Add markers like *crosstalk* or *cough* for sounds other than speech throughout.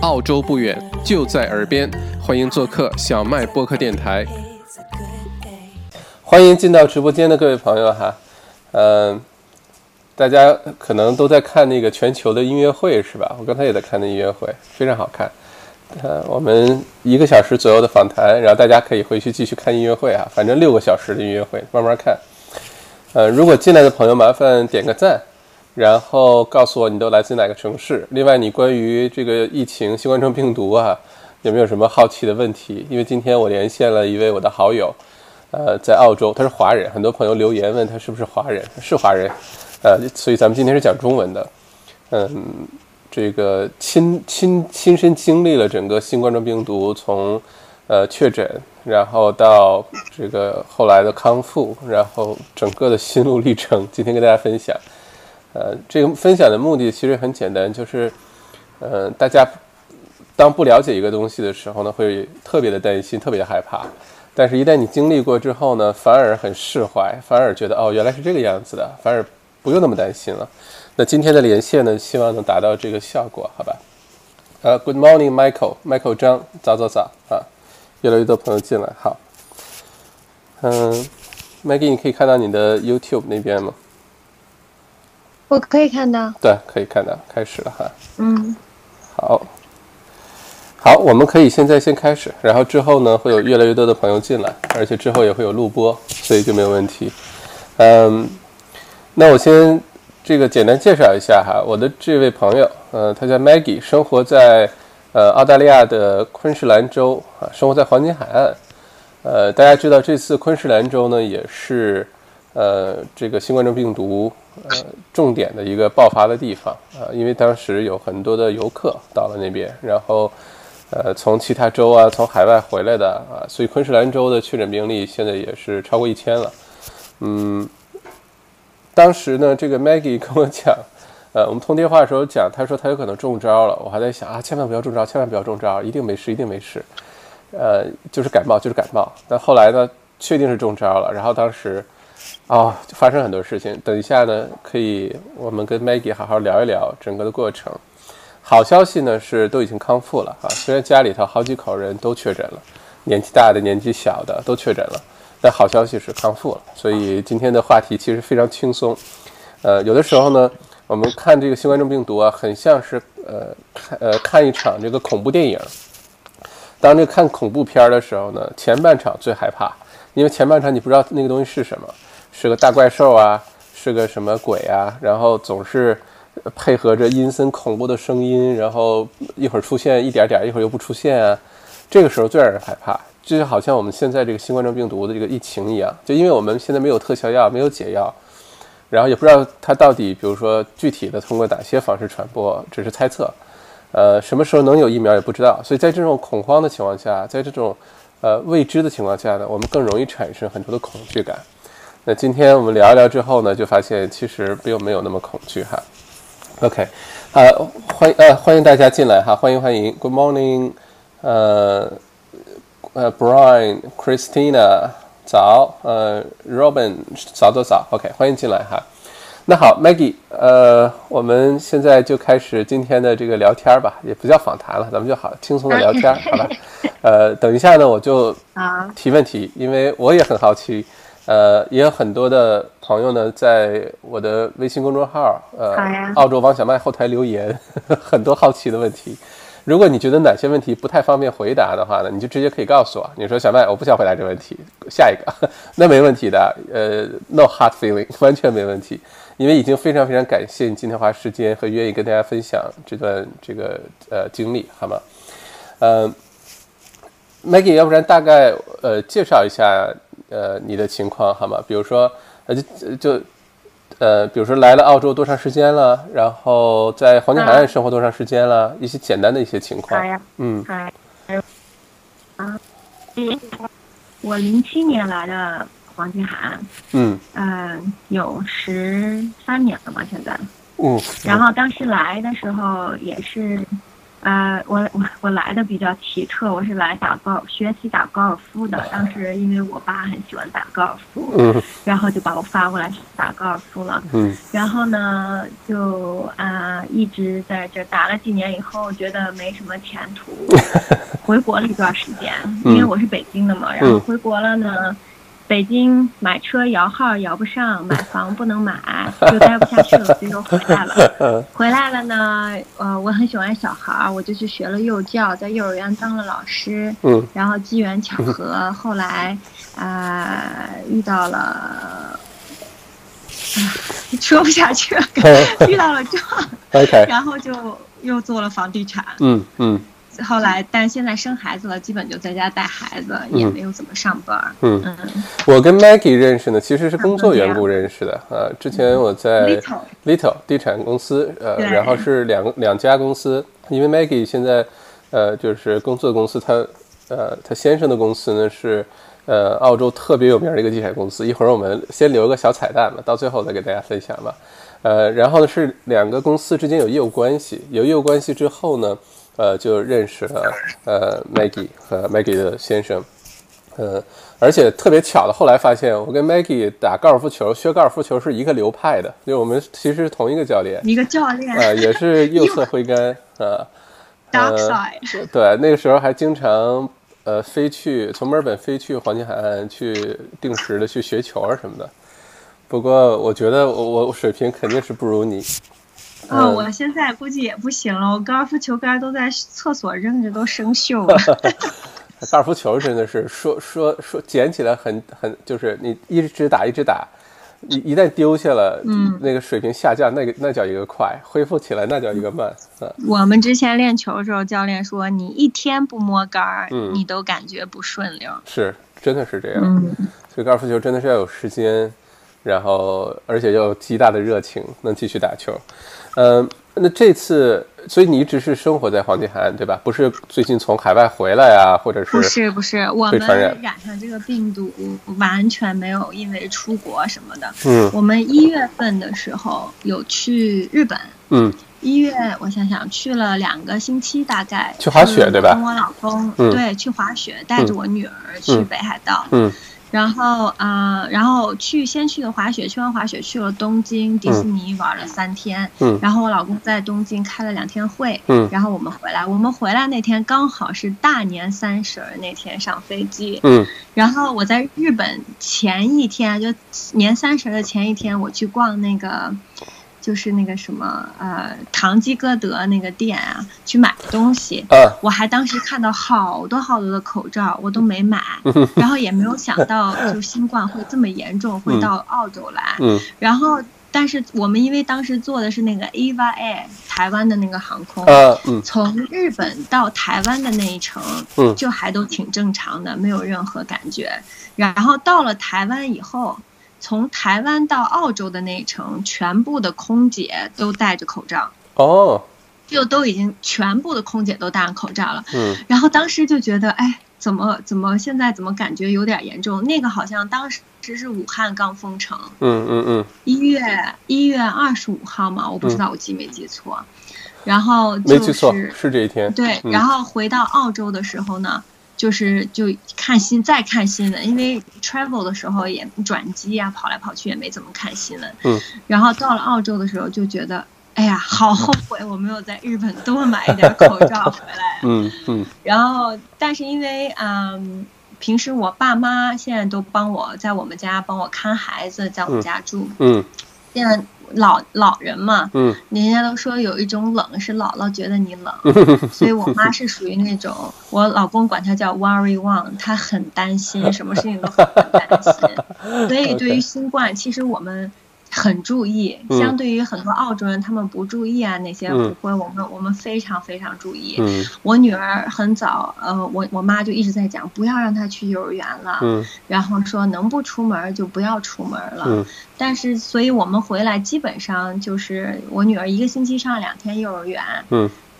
澳洲不远，就在耳边，欢迎做客小麦播客电台。欢迎进到直播间的各位朋友哈，嗯，大家可能都在看那个全球的音乐会是吧？我刚才也在看那音乐会，非常好看。呃，我们一个小时左右的访谈，然后大家可以回去继续看音乐会啊，反正六个小时的音乐会，慢慢看。呃，如果进来的朋友麻烦点个赞，然后告诉我你都来自哪个城市。另外，你关于这个疫情、新冠状病毒啊，有没有什么好奇的问题？因为今天我连线了一位我的好友，呃，在澳洲，他是华人，很多朋友留言问他是不是华人，是华人，呃，所以咱们今天是讲中文的，嗯。这个亲亲亲身经历了整个新冠状病毒从，呃确诊，然后到这个后来的康复，然后整个的心路历程，今天跟大家分享。呃，这个分享的目的其实很简单，就是，呃，大家当不了解一个东西的时候呢，会特别的担心，特别的害怕。但是，一旦你经历过之后呢，反而很释怀，反而觉得哦，原来是这个样子的，反而不用那么担心了。那今天的连线呢，希望能达到这个效果，好吧？呃，Good morning, Michael，Michael 张，早早早啊！越来越多朋友进来，好。嗯，Maggie，你可以看到你的 YouTube 那边吗？我可以看到。对，可以看到，开始了哈。嗯。好，好，我们可以现在先开始，然后之后呢，会有越来越多的朋友进来，而且之后也会有录播，所以就没有问题。嗯，那我先。这个简单介绍一下哈，我的这位朋友，呃，他叫 Maggie，生活在呃澳大利亚的昆士兰州啊，生活在黄金海岸。呃，大家知道这次昆士兰州呢，也是呃这个新冠状病毒呃重点的一个爆发的地方啊，因为当时有很多的游客到了那边，然后呃从其他州啊，从海外回来的啊，所以昆士兰州的确诊病例现在也是超过一千了，嗯。当时呢，这个 Maggie 跟我讲，呃，我们通电话的时候讲，他说他有可能中招了。我还在想啊，千万不要中招，千万不要中招，一定没事，一定没事。呃，就是感冒，就是感冒。但后来呢，确定是中招了。然后当时，哦，发生很多事情。等一下呢，可以我们跟 Maggie 好好聊一聊整个的过程。好消息呢是都已经康复了啊，虽然家里头好几口人都确诊了，年纪大的、年纪小的都确诊了。但好消息是康复了，所以今天的话题其实非常轻松。呃，有的时候呢，我们看这个新冠状病毒啊，很像是呃看呃看一场这个恐怖电影。当这看恐怖片的时候呢，前半场最害怕，因为前半场你不知道那个东西是什么，是个大怪兽啊，是个什么鬼啊，然后总是配合着阴森恐怖的声音，然后一会儿出现一点点，一会儿又不出现啊，这个时候最让人害怕。就好像我们现在这个新冠状病毒的这个疫情一样，就因为我们现在没有特效药，没有解药，然后也不知道它到底，比如说具体的通过哪些方式传播，只是猜测。呃，什么时候能有疫苗也不知道，所以在这种恐慌的情况下，在这种呃未知的情况下呢，我们更容易产生很多的恐惧感。那今天我们聊一聊之后呢，就发现其实并没有那么恐惧哈。OK，呃，欢呃欢迎大家进来哈，欢迎欢迎，Good morning，呃。呃，Brian、Christina，早，呃，Robin，早早早，OK，欢迎进来哈。那好，Maggie，呃，我们现在就开始今天的这个聊天吧，也不叫访谈了，咱们就好轻松的聊天，好吧？*laughs* 呃，等一下呢，我就提问题，因为我也很好奇，呃，也有很多的朋友呢，在我的微信公众号，呃，澳洲王小麦后台留言，*laughs* 很多好奇的问题。如果你觉得哪些问题不太方便回答的话呢，你就直接可以告诉我。你说小麦，我不想回答这个问题，下一个，那没问题的。呃，no hard feeling，*laughs* 完全没问题。因为已经非常非常感谢你今天花时间和愿意跟大家分享这段这个呃经历，好吗？呃，Maggie，要不然大概呃介绍一下呃你的情况好吗？比如说呃就就。呃，比如说来了澳洲多长时间了？然后在黄金海岸生活多长时间了？一些简单的一些情况。嗯，我零七年来的黄金海岸。嗯。嗯，有十三年了吧？现在。嗯。然后当时来的时候也是，呃，我我我来的比较奇特，我是来打高学习打高尔夫的。当时因为我爸很喜欢打高尔夫，嗯，然后就把我发过来打高尔夫了，嗯，然后呢，就啊一直在这打了几年以后，觉得没什么前途，*laughs* 回国了一段时间，因为我是北京的嘛，然后回国了呢。北京买车摇号摇不上，买房不能买，就待不下去了，所以说回来了。*laughs* 回来了呢，呃，我很喜欢小孩儿，我就去学了幼教，在幼儿园当了老师。嗯。然后机缘巧合，*laughs* 后来啊遇到了，*laughs* 说不下去了，遇到了这，然后就又做了房地产。嗯嗯。后来，但现在生孩子了，基本就在家带孩子，也没有怎么上班。嗯嗯，我跟 Maggie 认识呢，其实是工作缘故认识的呃。之前我在 Little 地产公司，呃，然后是两两家公司，因为 Maggie 现在呃就是工作公司，她呃她先生的公司呢是呃澳洲特别有名的一个地产公司。一会儿我们先留个小彩蛋吧，到最后再给大家分享吧。呃，然后呢是两个公司之间有业务关系，有业务关系之后呢。呃，就认识了呃 Maggie 和 Maggie 的先生，呃，而且特别巧的，后来发现我跟 Maggie 打高尔夫球、学高尔夫球是一个流派的，就我们其实是同一个教练，一个教练，呃，也是 *laughs* 右侧挥杆呃，Dark side，对，那个时候还经常呃飞去从墨尔本飞去黄金海岸去定时的去学球啊什么的，不过我觉得我我水平肯定是不如你。哦，我现在估计也不行了，我高尔夫球杆都在厕所扔着，都生锈了。*laughs* 高尔夫球真的是说说说捡起来很很，就是你一直打一直打，一一旦丢下了，嗯，那个水平下降，那个那叫一个快，恢复起来那叫一个慢。嗯，我们之前练球的时候，教练说你一天不摸杆儿，你都感觉不顺溜。是，真的是这样。嗯，所以高尔夫球真的是要有时间，然后而且要有极大的热情，能继续打球。嗯，那这次，所以你一直是生活在黄金海岸，对吧？不是最近从海外回来啊，或者是？不是不是，我们染上这个病毒完全没有因为出国什么的。嗯。我们一月份的时候有去日本。嗯。一月，我想想，去了两个星期，大概。去滑雪对吧？跟我老公。嗯。对，去滑雪，带着我女儿去北海道。嗯。然后啊，然后去先去的滑雪，去完滑雪去了东京迪士尼玩了三天。嗯。然后我老公在东京开了两天会。嗯。然后我们回来，我们回来那天刚好是大年三十那天上飞机。嗯。然后我在日本前一天，就年三十的前一天，我去逛那个。就是那个什么呃，唐吉诃德那个店啊，去买东西。嗯。我还当时看到好多好多的口罩，我都没买。*laughs* 然后也没有想到，就新冠会这么严重，会到澳洲来。嗯。然后，但是我们因为当时坐的是那个 Eva Air 台湾的那个航空。嗯。从日本到台湾的那一程，嗯，就还都挺正常的，没有任何感觉。然后到了台湾以后。从台湾到澳洲的那一程，全部的空姐都戴着口罩哦，就都已经全部的空姐都戴上口罩了。嗯，然后当时就觉得，哎，怎么怎么现在怎么感觉有点严重？那个好像当时是武汉刚封城。嗯嗯嗯。一月一月二十五号嘛，我不知道我记没记错。然后没记错，是这一天。对，然后回到澳洲的时候呢。就是就看新再看新闻，因为 travel 的时候也转机啊，跑来跑去也没怎么看新闻。嗯。然后到了澳洲的时候就觉得，哎呀，好后悔我没有在日本多买一点口罩回来。嗯嗯。然后，但是因为嗯，平时我爸妈现在都帮我在我们家帮我看孩子，在我们家住。嗯。现在。老老人嘛，嗯，人家都说有一种冷是姥姥觉得你冷，*laughs* 所以我妈是属于那种，我老公管她叫 worry one，她很担心，什么事情都很担心，*laughs* 所以对于新冠，其实我们。很注意，相对于很多澳洲人，他们不注意啊，那些不会，我们我们非常非常注意。我女儿很早，呃，我我妈就一直在讲，不要让她去幼儿园了，然后说能不出门就不要出门了。但是，所以我们回来基本上就是我女儿一个星期上两天幼儿园。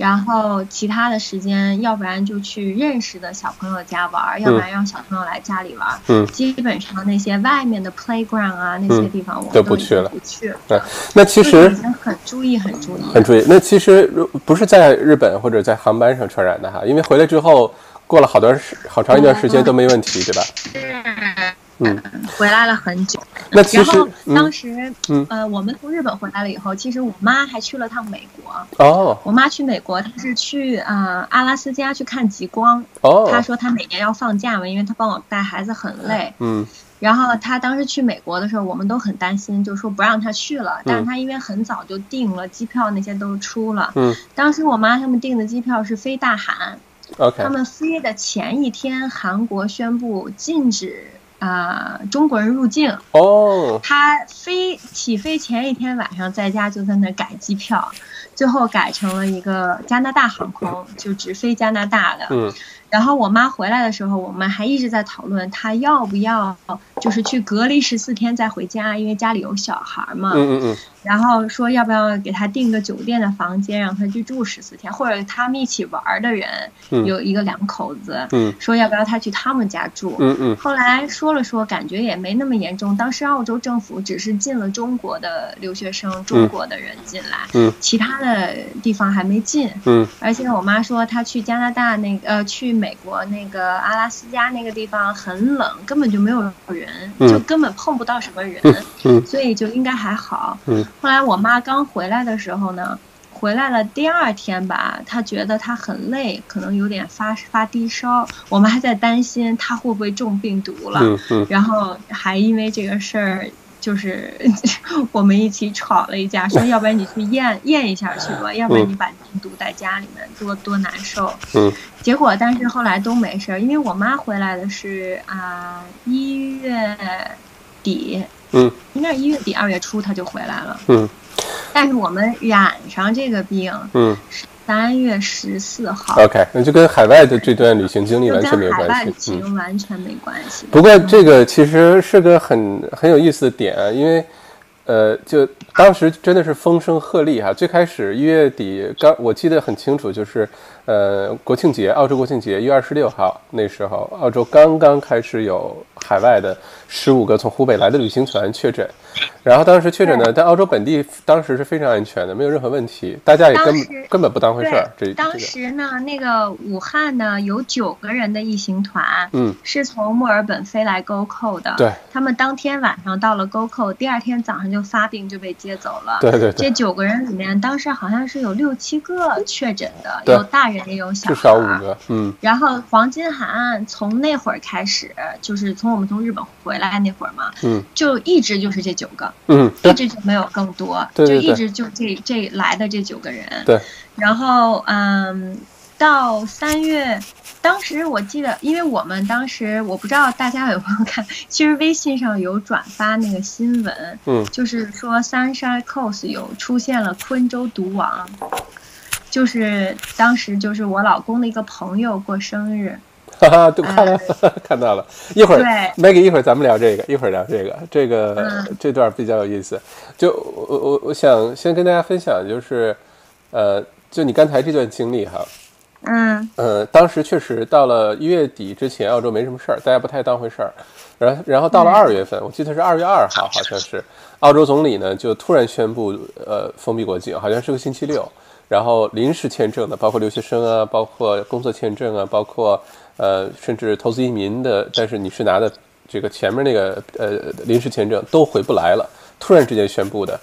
然后其他的时间，要不然就去认识的小朋友家玩，要不然让小朋友来家里玩。嗯，基本上那些外面的 playground 啊，那些地方我们都不去了。不去。对，那其实已经很注意，很注意，很注意。那其实不是在日本或者在航班上传染的哈，因为回来之后过了好段时好长一段时间都没问题，对吧？嗯，回来了很久。那其实当时，呃，我们从日本回来了以后，其实我妈还去了趟美国。哦。我妈去美国，她是去啊阿拉斯加去看极光。哦。她说她每年要放假嘛，因为她帮我带孩子很累。嗯。然后她当时去美国的时候，我们都很担心，就说不让她去了。但是她因为很早就订了机票，那些都出了。嗯。当时我妈他们订的机票是飞大韩。OK。他们飞的前一天，韩国宣布禁止。啊，中国人入境哦，他飞起飞前一天晚上在家就在那改机票，最后改成了一个加拿大航空，就直飞加拿大的。嗯。然后我妈回来的时候，我们还一直在讨论她要不要，就是去隔离十四天再回家，因为家里有小孩嘛。嗯嗯嗯。然后说要不要给他订个酒店的房间，让他去住十四天，或者他们一起玩的人有一个两口子，说要不要他去他们家住。嗯嗯。后来说了说，感觉也没那么严重。当时澳洲政府只是进了中国的留学生、中国的人进来，嗯，其他的地方还没进。嗯。而且我妈说，她去加拿大那个呃，去美国那个阿拉斯加那个地方很冷，根本就没有人，就根本碰不到什么人，嗯，所以就应该还好。嗯。后来我妈刚回来的时候呢，回来了第二天吧，她觉得她很累，可能有点发发低烧。我们还在担心她会不会中病毒了，然后还因为这个事儿，就是 *laughs* 我们一起吵了一架，说要不然你去验验一下去吧，要不然你把病毒在家里面多多难受。嗯，结果但是后来都没事儿，因为我妈回来的是啊一月底。嗯，应该是一月底二月初他就回来了。嗯，但是我们染上这个病，嗯，是三月十四号。OK，那就跟海外的这段旅行经历完全没有关系。海外旅行完全没关系。不过这个其实是个很很有意思的点，因为呃，就当时真的是风声鹤唳哈。最开始一月底刚，我记得很清楚，就是呃国庆节，澳洲国庆节一月二十六号那时候，澳洲刚刚开始有海外的。十五个从湖北来的旅行团确诊，然后当时确诊呢，在澳洲本地当时是非常安全的，没有任何问题，大家也根本根本不当回事儿。这当时呢，那个武汉呢有九个人的一行团，嗯，是从墨尔本飞来 Go Co 的，对，他们当天晚上到了 Go Co，第二天早上就发病就被接走了。对对对，这九个人里面，当时好像是有六七个确诊的，有大人也有小孩，至少五个，嗯。然后黄金海岸从那会儿开始，就是从我们从日本回。来那会儿嘛，嗯，就一直就是这九个，嗯，一直就没有更多，就一直就这这来的这九个人，对。然后嗯，到三月，当时我记得，因为我们当时我不知道大家有没有看，其实微信上有转发那个新闻，嗯，就是说 Sunshine Coast 有出现了昆州毒王，就是当时就是我老公的一个朋友过生日。哈哈，都看了，*laughs* 看到了。一会儿，Maggie，一会儿咱们聊这个，一会儿聊这个，这个这段比较有意思。就我我我想先跟大家分享，就是呃，就你刚才这段经历哈，嗯，呃，当时确实到了一月底之前，澳洲没什么事儿，大家不太当回事儿。然后然后到了二月份，我记得是二月二号，好像是澳洲总理呢就突然宣布呃封闭国境，好像是个星期六。然后临时签证的，包括留学生啊，包括工作签证啊，包括。呃，甚至投资移民的，但是你是拿的这个前面那个呃临时签证都回不来了，突然之间宣布的，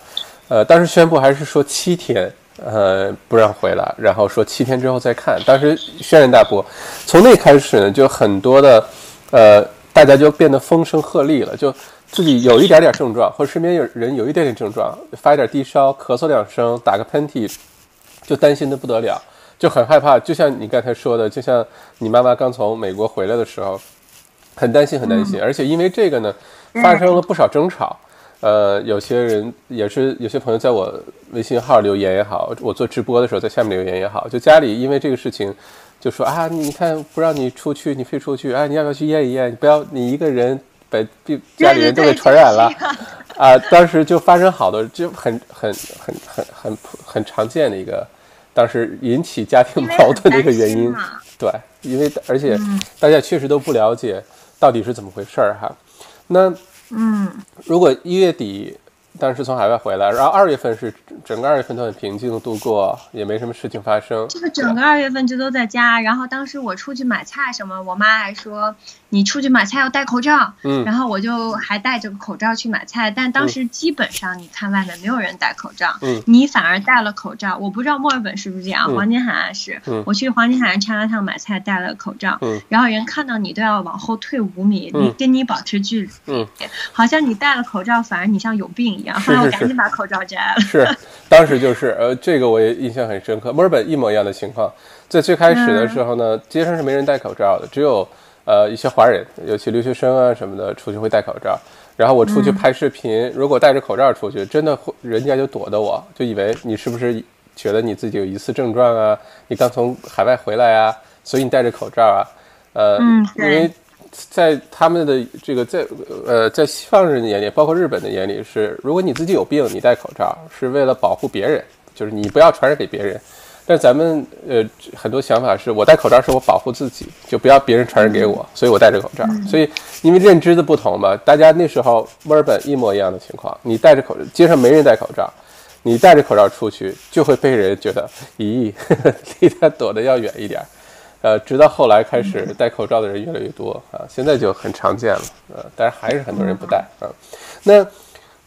呃，当时宣布还是说七天，呃，不让回来，然后说七天之后再看，当时轩然大波，从那开始呢，就很多的，呃，大家就变得风声鹤唳了，就自己有一点点症状，或者身边有人有一点点症状，发一点低烧，咳嗽两声，打个喷嚏，就担心的不得了。就很害怕，就像你刚才说的，就像你妈妈刚从美国回来的时候，很担心，很担心，而且因为这个呢，发生了不少争吵。呃，有些人也是，有些朋友在我微信号留言也好，我做直播的时候在下面留言也好，就家里因为这个事情，就说啊，你看不让你出去，你非出去，啊，你要不要去验一验？你不要你一个人把家里人都给传染了，啊，当时就发生好多，就很很很很很很常见的一个。当时引起家庭矛盾的一个原因。*laughs* 对，因为而且大家确实都不了解到底是怎么回事儿哈。那嗯，如果一月底。当时从海外回来，然后二月份是整个二月份都很平静度过，也没什么事情发生。就是整个二月份就都在家，然后当时我出去买菜什么，我妈还说你出去买菜要戴口罩，嗯，然后我就还戴着个口罩去买菜，但当时基本上你看外面没有人戴口罩，嗯，你反而戴了口罩。我不知道墨尔本是不是这样，黄金海岸是，我去黄金海岸 China Town 买菜戴了口罩，嗯，然后人看到你都要往后退五米，你跟你保持距离，嗯，好像你戴了口罩反而你像有病一样。然后我赶紧把口罩摘了。*laughs* 是，当时就是呃，这个我也印象很深刻。墨尔本一模一样的情况，在最开始的时候呢，街上是没人戴口罩的，只有呃一些华人，尤其留学生啊什么的出去会戴口罩。然后我出去拍视频，如果戴着口罩出去，真的会人家就躲着我，就以为你是不是觉得你自己有疑似症状啊？你刚从海外回来啊，所以你戴着口罩啊？呃，因为。在他们的这个在呃在西方人的眼里，包括日本的眼里，是如果你自己有病，你戴口罩是为了保护别人，就是你不要传染给别人。但咱们呃很多想法是我戴口罩是我保护自己，就不要别人传染给我，所以我戴着口罩。所以因为认知的不同嘛，大家那时候墨尔本一模一样的情况，你戴着口罩，街上没人戴口罩，你戴着口罩出去就会被人觉得咦，*laughs* 离他躲得要远一点。呃，直到后来开始戴口罩的人越来越多啊，现在就很常见了，呃，但是还是很多人不戴啊。那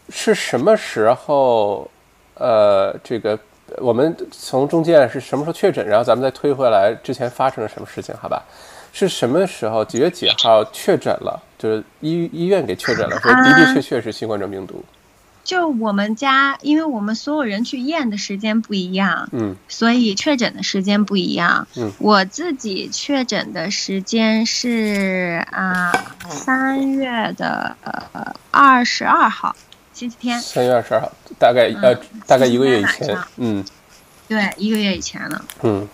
是什么时候？呃，这个我们从中间是什么时候确诊？然后咱们再推回来，之前发生了什么事情？好吧？是什么时候？几月几号确诊了？就是医医院给确诊了，说的的确确是新冠状病毒。就我们家，因为我们所有人去验的时间不一样，嗯，所以确诊的时间不一样。嗯，我自己确诊的时间是啊，三月的二十二号，星期天。三月二十二号，大概呃，大概一个月以前，嗯，对，一个月以前了。嗯，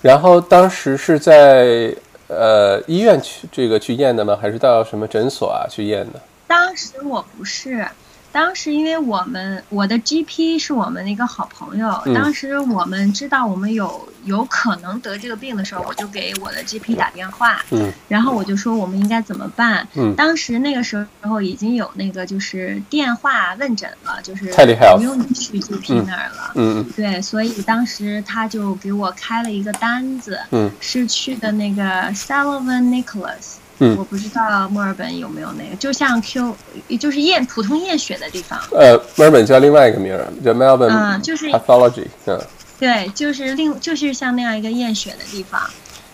然后当时是在呃医院去这个去验的吗？还是到什么诊所啊去验的？当时我不是。当时因为我们我的 GP 是我们的一个好朋友，当时我们知道我们有有可能得这个病的时候，我就给我的 GP 打电话，嗯，然后我就说我们应该怎么办，嗯，当时那个时候已经有那个就是电话问诊了，就是不用你去 GP 那儿了，对，所以当时他就给我开了一个单子，嗯，是去的那个 Sullivan Nicholas。我不知道墨尔本有没有那个，就像 Q，就是验普通验血的地方。呃，墨尔本叫另外一个名儿，叫 Melbourne，嗯，就是 Pathology，嗯，对，就是另就是像那样一个验血的地方，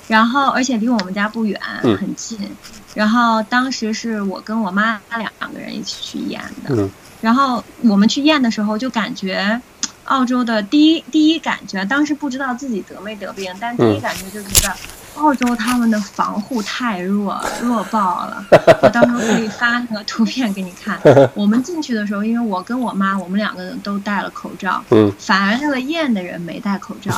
然后而且离我们家不远，很近。然后当时是我跟我妈两个人一起去验的，然后我们去验的时候就感觉，澳洲的第一第一感觉，当时不知道自己得没得病，但第一感觉就觉得。澳洲他们的防护太弱，弱爆了。*laughs* 我到时候可以发那个图片给你看。*laughs* 我们进去的时候，因为我跟我妈，我们两个人都戴了口罩，嗯，反而那个验的人没戴口罩。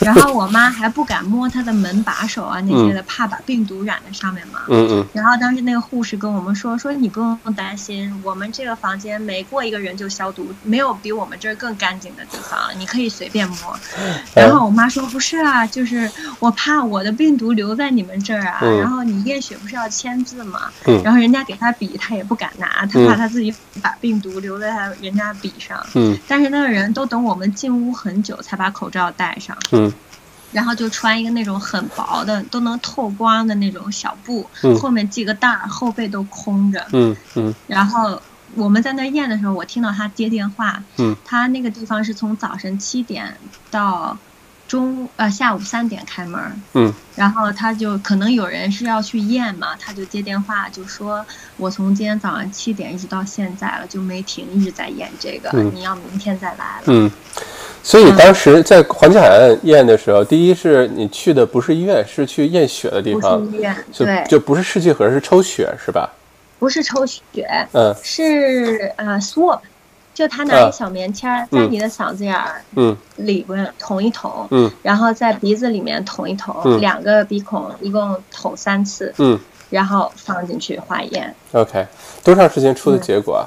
然后我妈还不敢摸他的门把手啊那些的，怕把病毒染在上面嘛。嗯嗯。然后当时那个护士跟我们说，说你不用担心，我们这个房间每过一个人就消毒，没有比我们这儿更干净的地方了，你可以随便摸。*laughs* 然后我妈说不是啊，就是我怕我的病。毒留在你们这儿啊，然后你验血不是要签字吗？然后人家给他笔，他也不敢拿，他怕他自己把病毒留在他人家笔上。嗯，但是那个人都等我们进屋很久才把口罩戴上。嗯，然后就穿一个那种很薄的、都能透光的那种小布，后面系个带儿，后背都空着。嗯嗯，然后我们在那验的时候，我听到他接电话。嗯，他那个地方是从早晨七点到。中呃下午三点开门，嗯，然后他就可能有人是要去验嘛，他就接电话就说，我从今天早上七点一直到现在了，就没停，一直在验这个，你要明天再来了。嗯，所以当时在黄金海岸验的时候，第一是你去的不是医院，是去验血的地方，不是医院，对，就不是试剂盒，是抽血是吧？不是抽血，嗯，是呃 swab。就他拿一小棉签儿在你的嗓子眼儿里边捅一捅，然后在鼻子里面捅一捅，两个鼻孔一共捅三次，然后放进去化验。OK，多长时间出的结果啊？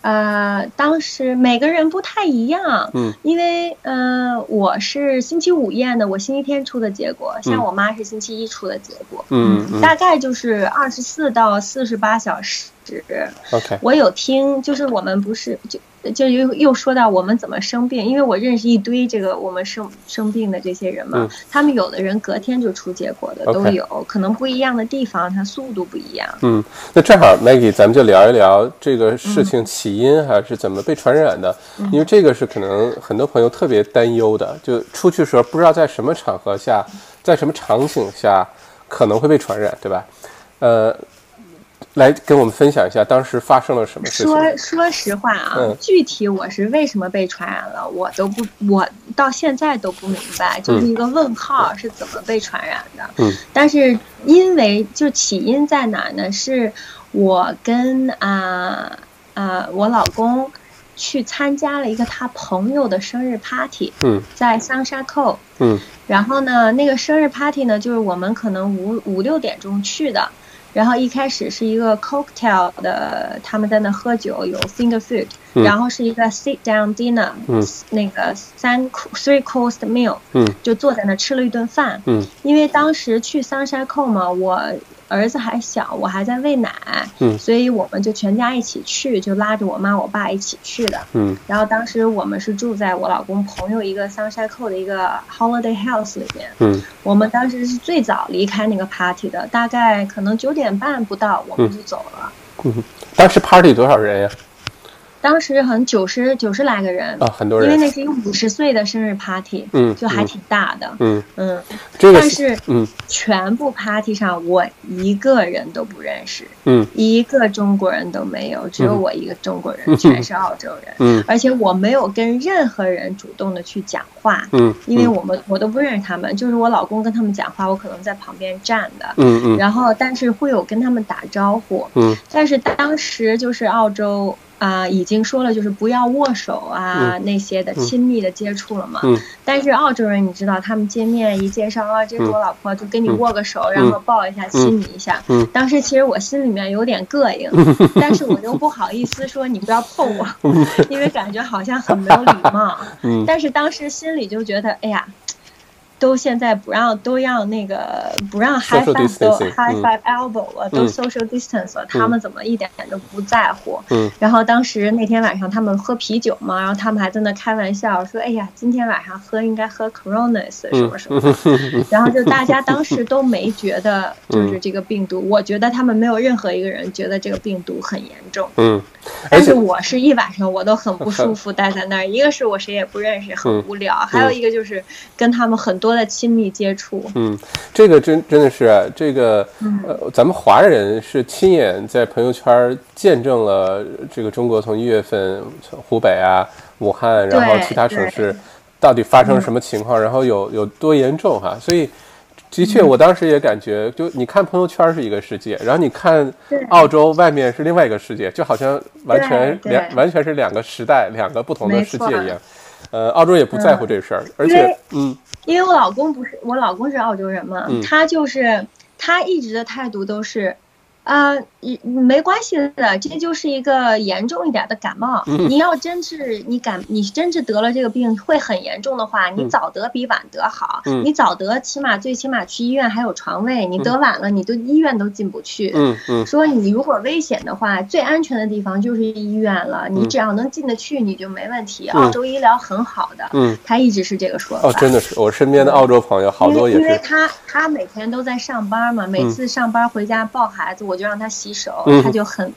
呃，当时每个人不太一样，嗯，因为呃，我是星期五验的，我星期天出的结果，像我妈是星期一出的结果，嗯，大概就是二十四到四十八小时。OK，我有听，就是我们不是就就又又说到我们怎么生病，因为我认识一堆这个我们生生病的这些人嘛，他们有的人隔天就出结果的都有，可能不一样的地方，它速度不一样。嗯，那正好 Maggie，咱们就聊一聊这个事情起因还是怎么被传染的，因为这个是可能很多朋友特别担忧的，就出去时候不知道在什么场合下，在什么场景下可能会被传染，对吧？呃。来跟我们分享一下当时发生了什么事情。说说实话啊，具体我是为什么被传染了，我都不，我到现在都不明白，就是一个问号是怎么被传染的。嗯。但是因为就起因在哪呢？是我跟啊啊我老公去参加了一个他朋友的生日 party。嗯。在桑沙扣。嗯。然后呢，那个生日 party 呢，就是我们可能五五六点钟去的。然后一开始是一个 cocktail 的，他们在那喝酒，有 finger food，然后是一个 sit down dinner，那个三 three course meal，就坐在那吃了一顿饭。因为当时去 Sunshine Coast 嘛，我。儿子还小，我还在喂奶，嗯，所以我们就全家一起去，就拉着我妈我爸一起去的，嗯，然后当时我们是住在我老公朋友一个 Sunshine Coast 的一个 Holiday House 里面，嗯，我们当时是最早离开那个 party 的，大概可能九点半不到我们就走了，嗯，当时 party 多少人呀？当时很九十九十来个人啊，很多人，因为那是一个五十岁的生日 party，嗯，就还挺大的，嗯嗯，这个，但是嗯，全部 party 上我一个人都不认识，嗯，一个中国人都没有，只有我一个中国人，全是澳洲人，嗯，而且我没有跟任何人主动的去讲话，嗯，因为我们我都不认识他们，就是我老公跟他们讲话，我可能在旁边站的，嗯嗯，然后但是会有跟他们打招呼，嗯，但是当时就是澳洲。啊，已经说了，就是不要握手啊，那些的亲密的接触了嘛。嗯。但是澳洲人，你知道，他们见面一介绍啊，这是我老婆，就跟你握个手，然后抱一下，亲你一下。嗯。当时其实我心里面有点膈应，但是我又不好意思说你不要碰我，因为感觉好像很没有礼貌。嗯。但是当时心里就觉得，哎呀。都现在不让，都让那个不让 high five 都 high five elbow 了，都 social distance 了，他们怎么一点点都不在乎？然后当时那天晚上他们喝啤酒嘛，然后他们还在那开玩笑说：“哎呀，今天晚上喝应该喝 Coronas 什么什么。” *laughs* 然后就大家当时都没觉得 *laughs* 就是这个病毒，我觉得他们没有任何一个人觉得这个病毒很严重。嗯，但是我是一晚上我都很不舒服，*laughs* 待在那儿。一个是我谁也不认识，很无聊；还有一个就是跟他们很多。的亲密接触，嗯，这个真真的是这个，呃，咱们华人是亲眼在朋友圈见证了这个中国从一月份湖北啊、武汉，然后其他城市到底发生什么情况，然后有有多严重哈。所以的确，我当时也感觉，就你看朋友圈是一个世界，然后你看澳洲外面是另外一个世界，就好像完全两完全是两个时代、两个不同的世界一样。呃，澳洲也不在乎这事儿，而且，嗯。因为我老公不是我老公是澳洲人嘛，他就是他一直的态度都是。啊，你没关系的，这就是一个严重一点的感冒。你要真是你感，你真是得了这个病会很严重的话，你早得比晚得好。你早得，起码最起码去医院还有床位。你得晚了，你都医院都进不去。嗯嗯。说你如果危险的话，最安全的地方就是医院了。你只要能进得去，你就没问题。澳洲医疗很好的。嗯。他一直是这个说法。哦，真的是，我身边的澳洲朋友好多也是。因为他他每天都在上班嘛，每次上班回家抱孩子。我就让他洗手，他就很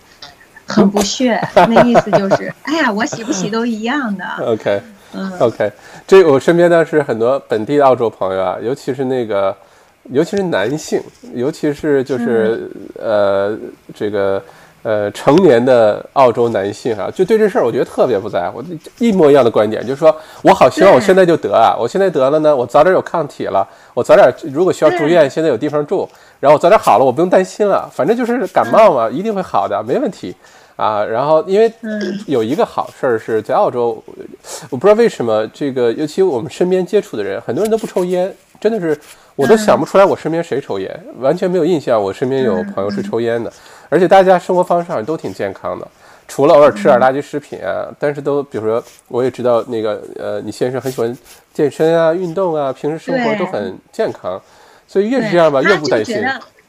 很不屑，那意思就是，*laughs* 哎呀，我洗不洗都一样的。OK，嗯，OK，这我身边呢是很多本地的澳洲朋友啊，尤其是那个，尤其是男性，尤其是就是呃这个。呃，成年的澳洲男性哈，就对这事儿，我觉得特别不在乎，一模一样的观点，就是说我好希望我现在就得啊，我现在得了呢，我早点有抗体了，我早点如果需要住院，现在有地方住，然后我早点好了，我不用担心了，反正就是感冒嘛，一定会好的，没问题啊。然后因为有一个好事儿是在澳洲，我不知道为什么这个，尤其我们身边接触的人，很多人都不抽烟，真的是我都想不出来我身边谁抽烟，完全没有印象，我身边有朋友是抽烟的。而且大家生活方式上都挺健康的，除了偶尔吃点垃圾食品啊，但是都比如说，我也知道那个呃，你先生很喜欢健身啊、运动啊，平时生活都很健康，所以越是这样吧，越不担心。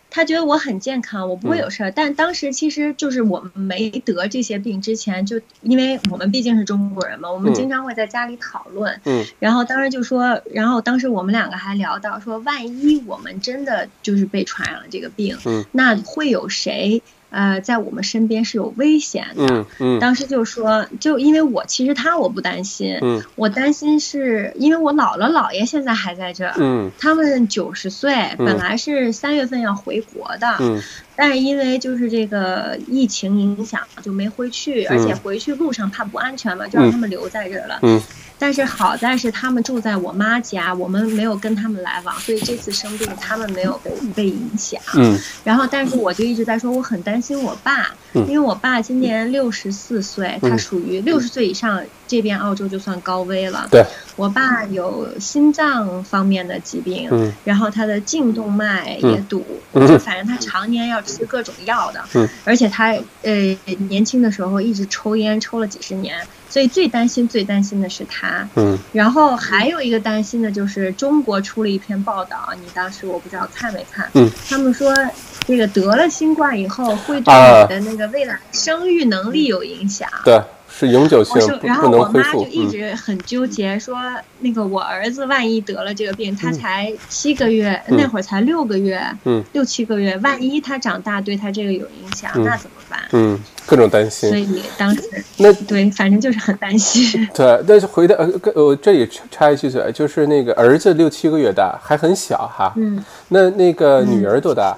他觉得我很健康，我不会有事儿。但当时其实就是我们没得这些病之前，就因为我们毕竟是中国人嘛，我们经常会在家里讨论。嗯。然后当时就说，然后当时我们两个还聊到说，万一我们真的就是被传染了这个病，嗯，那会有谁？呃，在我们身边是有危险的。嗯嗯。当时就说，就因为我其实他我不担心。嗯。我担心是因为我姥姥姥爷现在还在这儿。嗯。他们九十岁，本来是三月份要回国的。嗯。但是因为就是这个疫情影响，就没回去，而且回去路上怕不安全嘛，就让他们留在这儿了。嗯。但是好在是他们住在我妈家，我们没有跟他们来往，所以这次生病他们没有被被影响。嗯。然后，但是我就一直在说，我很担心我爸，因为我爸今年六十四岁，他属于六十岁以上，这边澳洲就算高危了。对。我爸有心脏方面的疾病，然后他的颈动脉也堵，就反正他常年要吃各种药的。嗯。而且他呃年轻的时候一直抽烟，抽了几十年。所以最担心、最担心的是他。嗯，然后还有一个担心的就是中国出了一篇报道，你当时我不知道看没看？嗯，他们说这个得了新冠以后会对你的那个未来生育能力有影响。对。是永久性，然后我妈就一直很纠结，说那个我儿子万一得了这个病，他才七个月，那会儿才六个月，六七个月，万一他长大对他这个有影响，那怎么办？嗯，各种担心。所以当时那对，反正就是很担心。*laughs* 对，但是回到呃，我这里插一句嘴，就是那个儿子六七个月大，还很小哈。嗯。那那个女儿多大？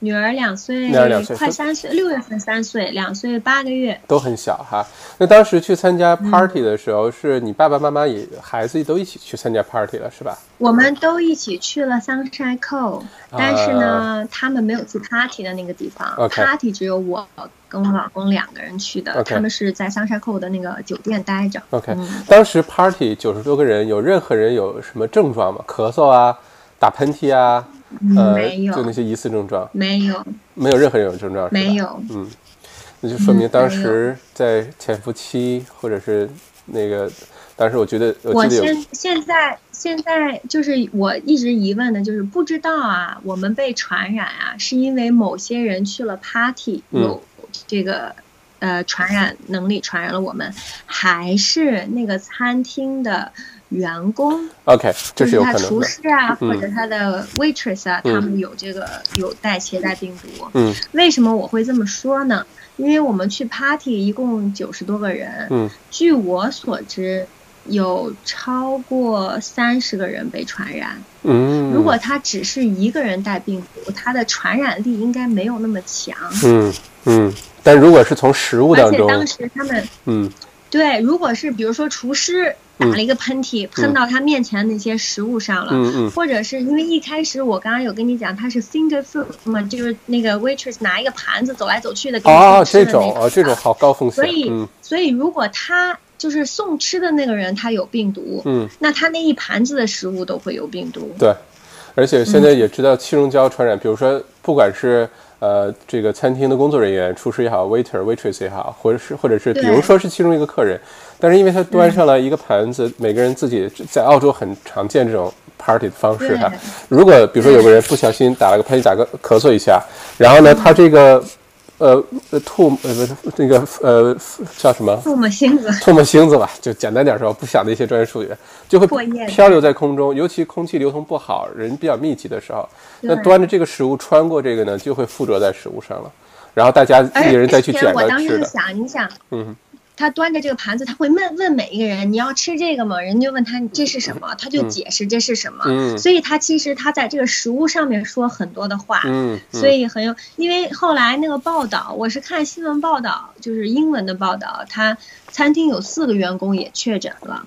女儿两岁，快三岁，六月份三岁，两岁八个月，都很小哈。那当时去参加 party 的时候，是你爸爸妈妈也孩子都一起去参加 party 了，是吧？我们都一起去了 Sunshine Coast，但是呢，他们没有去 party 的那个地方，party 只有我跟我老公两个人去的，他们是在 Sunshine Coast 的那个酒店待着。OK，当时 party 九十多个人，有任何人有什么症状吗？咳嗽啊，打喷嚏啊？呃，就那些疑似症状，没有，没有任何人有症状，没有，嗯，那就说明当时在潜伏期，或者是那个，当时我觉得，我现现在现在就是我一直疑问的就是不知道啊，我们被传染啊，是因为某些人去了 party 有这个呃传染能力传染了我们，还是那个餐厅的？员工，OK，这是有可能他厨师啊，或者他的 waitress 啊，他们有这个有带携带病毒。嗯，为什么我会这么说呢？因为我们去 party 一共九十多个人，嗯，据我所知，有超过三十个人被传染。嗯，如果他只是一个人带病毒，他的传染力应该没有那么强。嗯嗯，但如果是从食物当中，而且当时他们，嗯，对，如果是比如说厨师。打了一个喷嚏，喷到他面前那些食物上了，嗯嗯，或者是因为一开始我刚刚有跟你讲，他是 finger food 嘛，就是那个 waitress 拿一个盘子走来走去的给你吃的那种，哦，这种好高风险。所以，所以如果他就是送吃的那个人他有病毒，嗯，那他那一盘子的食物都会有病毒。对，而且现在也知道气溶胶传染，比如说不管是。呃，这个餐厅的工作人员，厨师也好，waiter waitress 也好，或者是或者是，比如说是其中一个客人，但是因为他端上了一个盘子，每个人自己在澳洲很常见这种 party 的方式哈。如果比如说有个人不小心打了个喷嚏，打个咳嗽一下，然后呢，他这个。呃，吐呃不是那个呃叫什么？吐沫星子。唾沫星子吧，就简单点说，不想那些专业术语，就会漂流在空中。尤其空气流通不好，人比较密集的时候，那端着这个食物穿过这个呢，就会附着在食物上了。然后大家一人再去捡着吃的。我当时想，你想，嗯。他端着这个盘子，他会问问每一个人：“你要吃这个吗？”人就问他：“这是什么？”他就解释这是什么。所以他其实他在这个食物上面说很多的话。嗯，所以很有，因为后来那个报道，我是看新闻报道，就是英文的报道，他餐厅有四个员工也确诊了。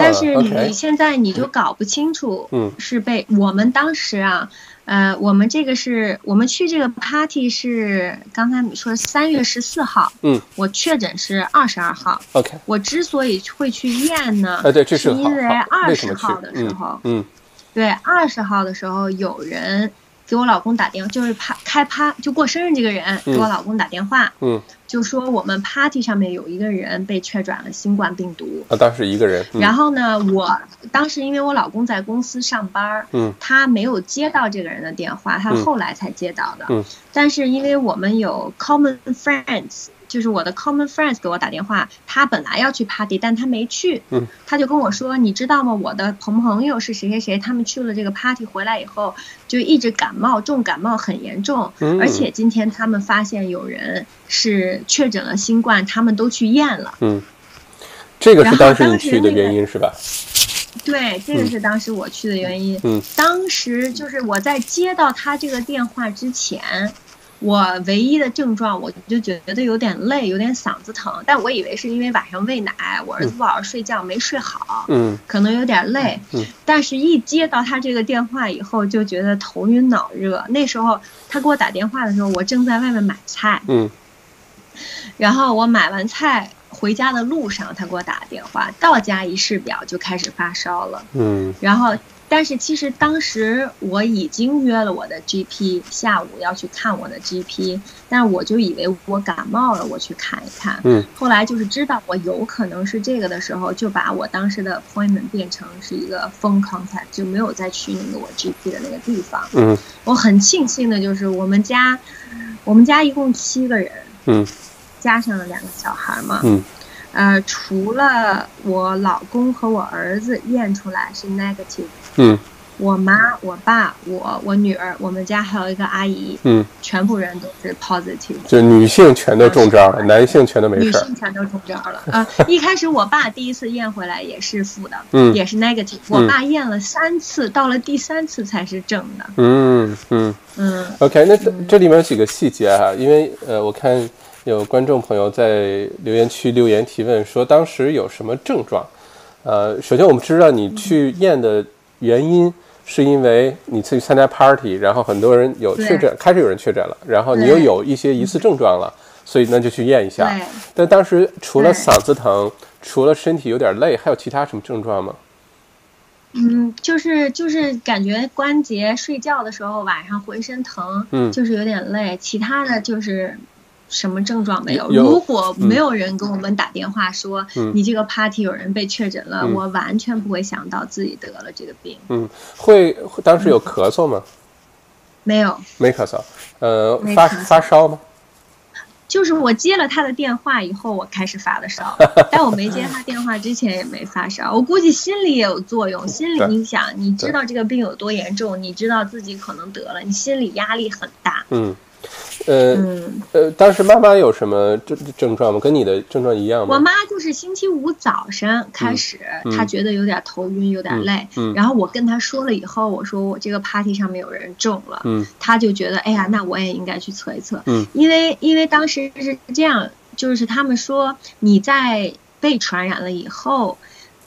但是你现在你就搞不清楚，是被我们当时啊。呃，我们这个是我们去这个 party 是刚才你说三月十四号，嗯，我确诊是二十二号，OK。我之所以会去验呢，呃，对，这是因为二十号的时？候，嗯，对，二十号的时候有人给我老公打电话，就是趴开趴就过生日这个人给我老公打电话，嗯，就说我们 party 上面有一个人被确诊了新冠病毒。啊，当时一个人。然后呢，我当时因为我老公在公司上班，嗯，他没有接到这个人的电话，他后来才接到的。嗯。但是因为我们有 common friends。就是我的 common friends 给我打电话，他本来要去 party，但他没去。嗯，他就跟我说：“你知道吗？我的朋朋友是谁谁谁，他们去了这个 party 回来以后，就一直感冒，重感冒很严重。嗯，而且今天他们发现有人是确诊了新冠，他们都去验了。嗯，这个是当时你去的原因是吧？对，这个是当时我去的原因。嗯，当时就是我在接到他这个电话之前。我唯一的症状，我就觉得有点累，有点嗓子疼，但我以为是因为晚上喂奶，我儿子不好好睡觉没睡好，嗯，可能有点累，嗯，但是一接到他这个电话以后，就觉得头晕脑热。那时候他给我打电话的时候，我正在外面买菜，嗯，然后我买完菜回家的路上，他给我打电话，到家一试表就开始发烧了，嗯，然后。但是其实当时我已经约了我的 GP，下午要去看我的 GP，但是我就以为我感冒了，我去看一看。嗯。后来就是知道我有可能是这个的时候，就把我当时的 appointment 变成是一个 phone contact，就没有再去那个我 GP 的那个地方。嗯。我很庆幸的就是我们家，我们家一共七个人。嗯。加上了两个小孩嘛。嗯。呃，除了我老公和我儿子验出来是 negative。嗯，我妈、我爸、我、我女儿，我们家还有一个阿姨，嗯，全部人都是 positive，就女性全都中招了，男性全都没事。女性全都中招了啊！一开始我爸第一次验回来也是负的，嗯，也是 negative。我爸验了三次，到了第三次才是正的。嗯嗯嗯。OK，那这这里面有几个细节哈，因为呃，我看有观众朋友在留言区留言提问说当时有什么症状？呃，首先我们知道你去验的。原因是因为你去参加 party，然后很多人有确诊，开始有人确诊了，然后你又有一些疑似症状了，所以那就去验一下。但当时除了嗓子疼，除了身体有点累，还有其他什么症状吗？嗯，就是就是感觉关节睡觉的时候晚上浑身疼，嗯，就是有点累，其他的就是。什么症状没有？如果没有人跟我们打电话说你这个 party 有人被确诊了，我完全不会想到自己得了这个病。嗯，会当时有咳嗽吗？没有，没咳嗽。呃，发发烧吗？就是我接了他的电话以后，我开始发的烧，*laughs* 但我没接他电话之前也没发烧。我估计心理也有作用，心理你想，你知道这个病有多严重，你知道自己可能得了，你心理压力很大。嗯。呃呃，当时妈妈有什么症症状吗？跟你的症状一样吗？我妈就是星期五早上开始，她觉得有点头晕，有点累。嗯，然后我跟她说了以后，我说我这个 party 上面有人中了。嗯，她就觉得，哎呀，那我也应该去测一测。嗯，因为因为当时是这样，就是他们说你在被传染了以后。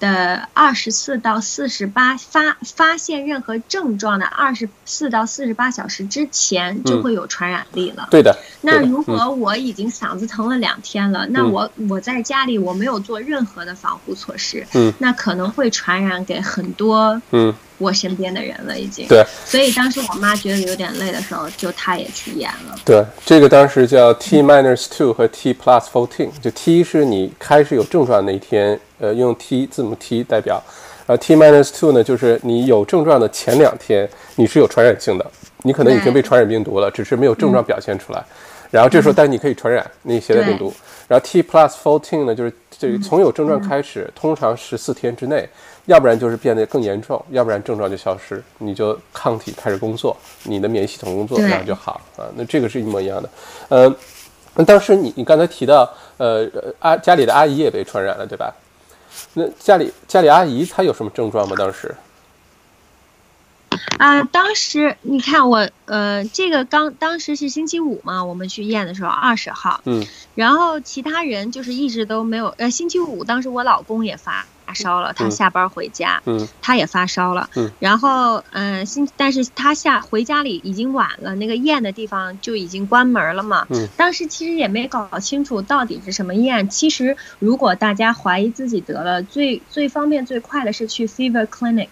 的二十四到四十八发发现任何症状的二十四到四十八小时之前就会有传染力了。对的。那如果我已经嗓子疼了两天了，那我我在家里我没有做任何的防护措施，嗯，那可能会传染给很多嗯我身边的人了已经。对。所以当时我妈觉得有点累的时候，就她也去验了。对，这个当时叫 T minus two 和 T plus fourteen，就 T 是你开始有症状那一天。呃，用 T 字母 T 代表，呃，T minus two 呢，就是你有症状的前两天，你是有传染性的，你可能已经被传染病毒了，只是没有症状表现出来。然后这时候，但你可以传染那携带病毒。然后 T plus fourteen 呢，就是这个从有症状开始，通常十四天之内，要不然就是变得更严重，要不然症状就消失，你就抗体开始工作，你的免疫系统工作，然后就好啊。那这个是一模一样的。呃，那当时你你刚才提到，呃，阿家里的阿姨也被传染了，对吧？那家里家里阿姨她有什么症状吗？当时？啊，当时你看我，呃，这个刚当时是星期五嘛，我们去验的时候二十号，嗯，然后其他人就是一直都没有，呃，星期五当时我老公也发。发烧了，他下班回家，嗯，他也发烧了，嗯，然后，嗯，新，但是他下回家里已经晚了，那个验的地方就已经关门了嘛，嗯，当时其实也没搞清楚到底是什么验。其实如果大家怀疑自己得了，最最方便最快的是去 fever clinic，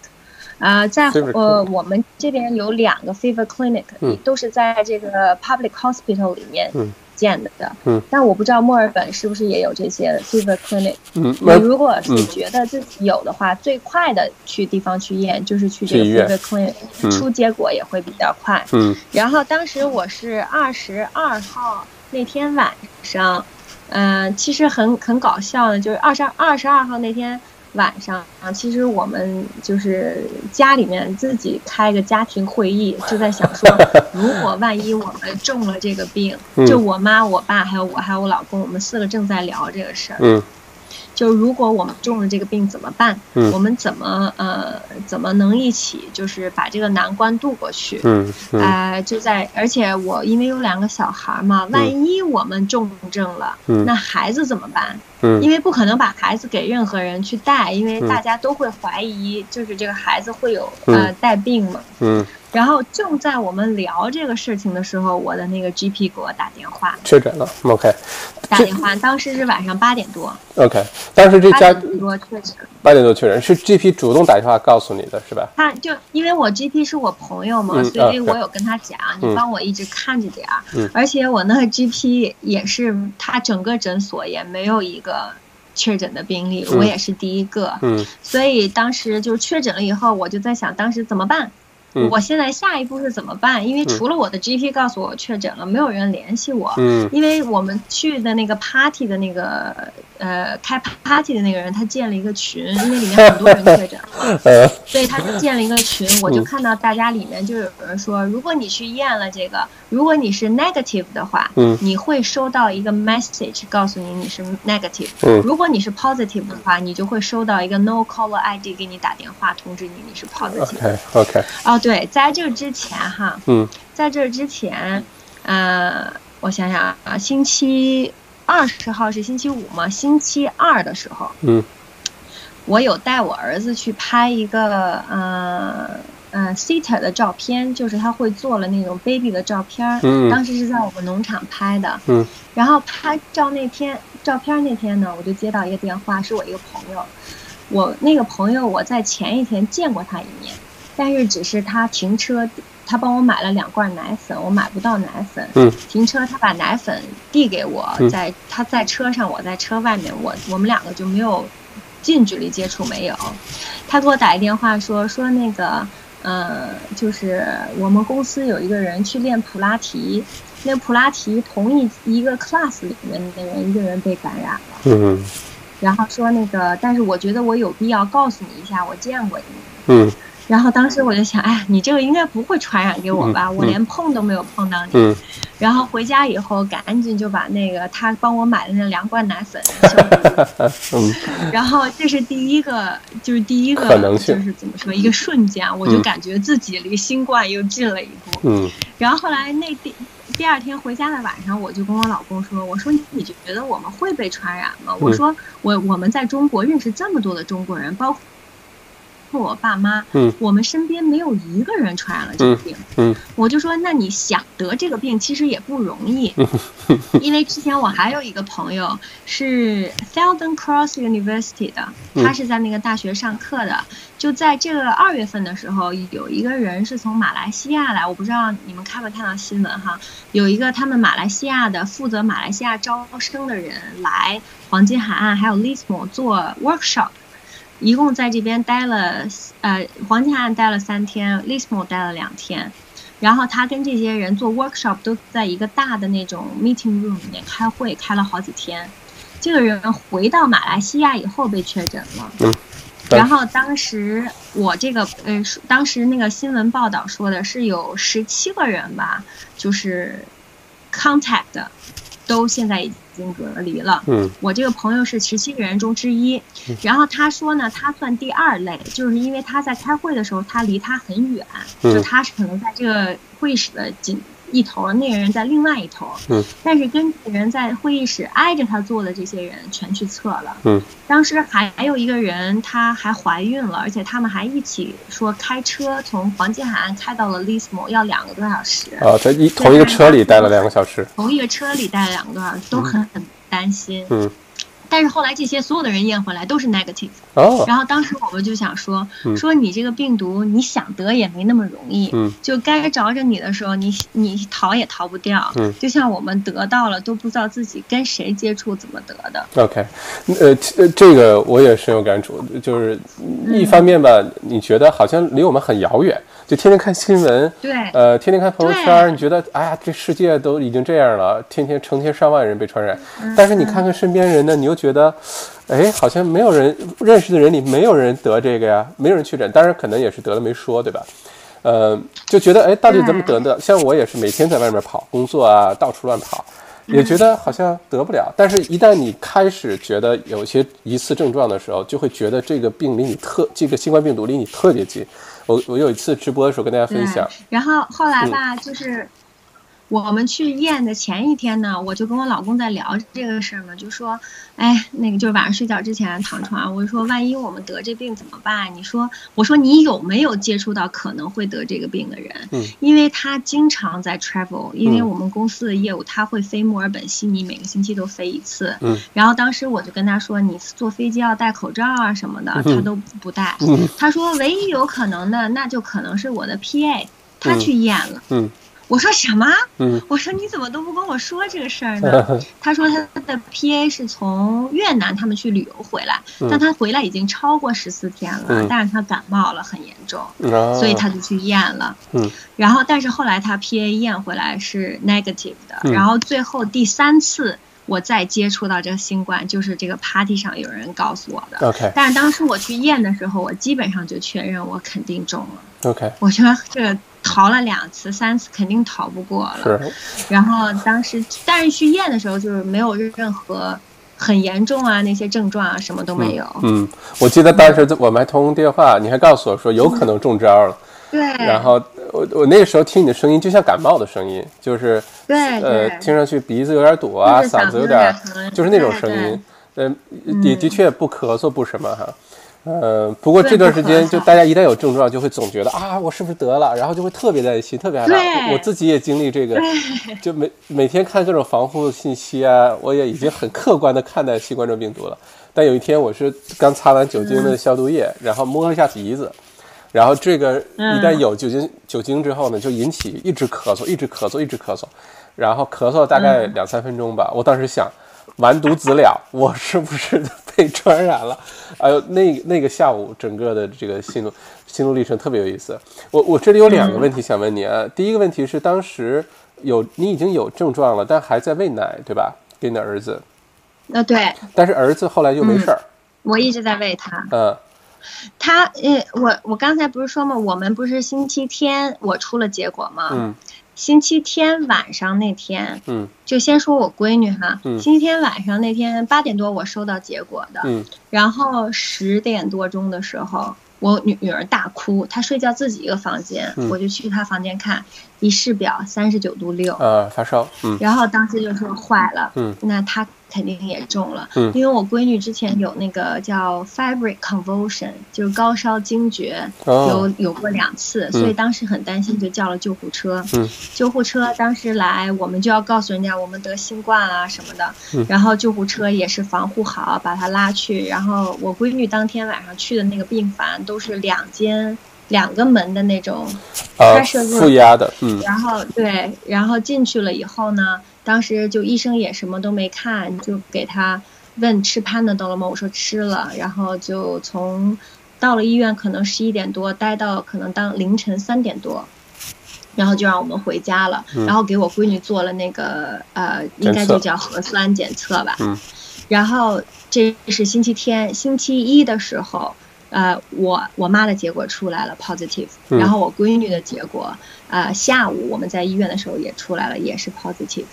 啊，在呃我们这边有两个 fever clinic，嗯，都是在这个 public hospital 里面，嗯，见的。嗯，但我不知道墨尔本是不是也有这些 fever clinic。嗯，你如果是觉得自己有的话，最快的去地方去验就是去这个 fever clinic，出结果也会比较快。嗯，然后当时我是二十二号那天晚上，嗯，其实很很搞笑的，就是二十二十二号那天。晚上啊，其实我们就是家里面自己开个家庭会议，*laughs* 就在想说，如果万一我们中了这个病，就我妈、我爸还有我还有我老公，我们四个正在聊这个事儿。嗯。就如果我们中了这个病怎么办？嗯。我们怎么呃怎么能一起就是把这个难关渡过去？嗯。哎，就在而且我因为有两个小孩嘛，万一我们重症了，那孩子怎么办？因为不可能把孩子给任何人去带，因为大家都会怀疑，就是这个孩子会有呃带病嘛。嗯。然后正在我们聊这个事情的时候，我的那个 GP 给我打电话，确诊了。OK。打电话，当时是晚上八点多。OK，当时这家八点多确诊。八点多确诊，是 GP 主动打电话告诉你的是吧？他就因为我 GP 是我朋友嘛，所以我有跟他讲，你帮我一直看着点儿。嗯。而且我那个 GP 也是，他整个诊所也没有一个。确诊的病例，我也是第一个，嗯，所以当时就确诊了以后，我就在想，当时怎么办？我现在下一步是怎么办？因为除了我的 GP 告诉我确诊了，没有人联系我。嗯，因为我们去的那个 party 的那个呃开 party 的那个人，他建了一个群，因为里面很多人确诊了，*laughs* 所以他就建了一个群。我就看到大家里面就有人说，如果你去验了这个，如果你是 negative 的话，嗯，你会收到一个 message 告诉你你是 negative。嗯，如果你是 positive 的话，你就会收到一个 no caller ID 给你打电话通知你你是 positive。OK OK。哦。对，在这之前哈，嗯，在这之前，呃，我想想啊，星期二十号是星期五嘛？星期二的时候，嗯，我有带我儿子去拍一个呃呃 Sita 的照片，就是他会做了那种 baby 的照片，嗯，当时是在我们农场拍的，嗯，然后拍照那天照片那天呢，我就接到一个电话，是我一个朋友，我那个朋友我在前一天见过他一面。但是只是他停车，他帮我买了两罐奶粉，我买不到奶粉。嗯。停车，他把奶粉递给我，在他在车上，我在车外面，我我们两个就没有近距离接触，没有。他给我打一电话说说那个，呃，就是我们公司有一个人去练普拉提，那普拉提同一一个 class 里面的人，一个人被感染了。嗯。然后说那个，但是我觉得我有必要告诉你一下，我见过你。嗯。然后当时我就想，哎，你这个应该不会传染给我吧？我连碰都没有碰到你。嗯。然后回家以后，赶紧就把那个他帮我买的那两罐奶粉。*laughs* 嗯。然后这是第一个，就是第一个，就是怎么说，一个瞬间，我就感觉自己离新冠又近了一步。嗯。然后后来那第第二天回家的晚上，我就跟我老公说：“我说你觉得我们会被传染吗？我说我我们在中国认识这么多的中国人，包括。”我爸妈，嗯，我们身边没有一个人传染了这个病，嗯，我就说，那你想得这个病其实也不容易，*laughs* 因为之前我还有一个朋友是 Southern Cross University 的，他是在那个大学上课的，就在这个二月份的时候，有一个人是从马来西亚来，我不知道你们看没看到新闻哈，有一个他们马来西亚的负责马来西亚招生的人来黄金海岸还有 Lismore 做 workshop。一共在这边待了，呃，黄金海岸待了三天，Lismore 待了两天，然后他跟这些人做 workshop 都在一个大的那种 meeting room 里面开会，开了好几天。这个人回到马来西亚以后被确诊了，然后当时我这个，呃，当时那个新闻报道说的是有十七个人吧，就是 contact 都现在已。已经隔离了。嗯，我这个朋友是十七个人中之一，然后他说呢，他算第二类，就是因为他在开会的时候，他离他很远，就他是可能在这个会议室的紧。一头，那个人在另外一头。嗯。但是跟人在会议室挨着他坐的这些人全去测了。嗯。当时还还有一个人，她还怀孕了，而且他们还一起说开车从黄金海岸开到了 Lismore，要两个多小时。啊，在一同一个车里待了两个小时。同一个车里待了两个多小时，都很很担心。嗯。但是后来这些所有的人验回来都是 negative。哦。然后当时我们就想说，说你这个病毒你想得也没那么容易，嗯，就该着着你的时候，你你逃也逃不掉，嗯，就像我们得到了都不知道自己跟谁接触怎么得的。OK，呃，这个我也深有感触，就是一方面吧，你觉得好像离我们很遥远。就天天看新闻，对，呃，天天看朋友圈，你觉得，哎呀，这世界都已经这样了，天天成千上万人被传染，但是你看看身边人呢，你又觉得，哎，好像没有人认识的人里没有人得这个呀，没有人确诊，当然可能也是得了没说，对吧？呃，就觉得，哎，到底怎么得的？像我也是每天在外面跑，工作啊，到处乱跑，也觉得好像得不了。但是，一旦你开始觉得有些疑似症状的时候，就会觉得这个病离你特，这个新冠病毒离你特别近。我我有一次直播的时候跟大家分享，然后后来吧，就是我们去验的前一天呢，我就跟我老公在聊这个事儿嘛，就说，哎，那个就是晚上睡觉之前躺床，我就说，万一我们得这病怎么办？你说，我说你有没有接触到可能会得这个病的人？嗯，因为他经常在 travel，因为我们公司的业务他会飞墨尔本、悉尼，每个星期都飞一次。嗯，然后当时我就跟他说，你坐飞机要戴口罩啊什么的，他都不戴。嗯，他说唯一有可能的，那就可能是我的 PA，他去验了。嗯。我说什么？嗯，我说你怎么都不跟我说这个事儿呢？*laughs* 他说他的 PA 是从越南他们去旅游回来，但他回来已经超过十四天了，但是他感冒了很严重，所以他就去验了。嗯，然后但是后来他 PA 验回来是 negative 的，然后最后第三次我再接触到这个新冠，就是这个 party 上有人告诉我的。OK，但是当时我去验的时候，我基本上就确认我肯定中了。OK，我觉得这个。逃了两次、三次，肯定逃不过了。是。然后当时，但是去验的时候，就是没有任何很严重啊，那些症状啊，什么都没有。嗯，我记得当时我们还通电话，你还告诉我说有可能中招了。对。然后我我那个时候听你的声音，就像感冒的声音，就是对呃，听上去鼻子有点堵啊，嗓子有点，就是那种声音。嗯，的的确不咳嗽不什么哈。呃，不过这段时间就大家一旦有症状，就会总觉得啊，我是不是得了，然后就会特别担心，特别害怕。我自己也经历这个，就每每天看各种防护信息啊，我也已经很客观的看待新冠状病毒了。但有一天我是刚擦完酒精的消毒液，然后摸了一下鼻子，然后这个一旦有酒精酒精之后呢，就引起一直咳嗽，一直咳嗽，一直咳嗽，然后咳嗽大概两三分钟吧。我当时想。完犊子了！我是不是被传染了？哎呦，那那个下午整个的这个心路心路历程特别有意思。我我这里有两个问题想问你啊。第一个问题是，当时有你已经有症状了，但还在喂奶，对吧？给你的儿子。呃，对。但是儿子后来就没事儿。我一直在喂他。嗯。他呃，我我刚才不是说嘛？我们不是星期天我出了结果吗？嗯。星期天晚上那天，嗯，就先说我闺女哈，嗯，星期天晚上那天八点多我收到结果的，嗯，然后十点多钟的时候，我女女儿大哭，她睡觉自己一个房间，我就去她房间看，一试表三十九度六，呃，发烧，嗯，然后当时就说坏了，嗯，那她。肯定也中了，嗯，因为我闺女之前有那个叫 febrile convulsion，就是高烧惊厥，有有过两次，所以当时很担心，就叫了救护车。嗯，救护车当时来，我们就要告诉人家我们得新冠啊什么的，嗯，然后救护车也是防护好，把她拉去。然后我闺女当天晚上去的那个病房都是两间两个门的那种，啊，负压的，嗯，然后对，然后进去了以后呢。当时就医生也什么都没看，就给他问吃潘的到了吗？我说吃了，然后就从到了医院，可能十一点多待到可能当凌晨三点多，然后就让我们回家了。然后给我闺女做了那个呃，应该就叫核酸检测吧。然后这是星期天，星期一的时候，呃，我我妈的结果出来了，positive。然后我闺女的结果，呃，下午我们在医院的时候也出来了，也是 positive。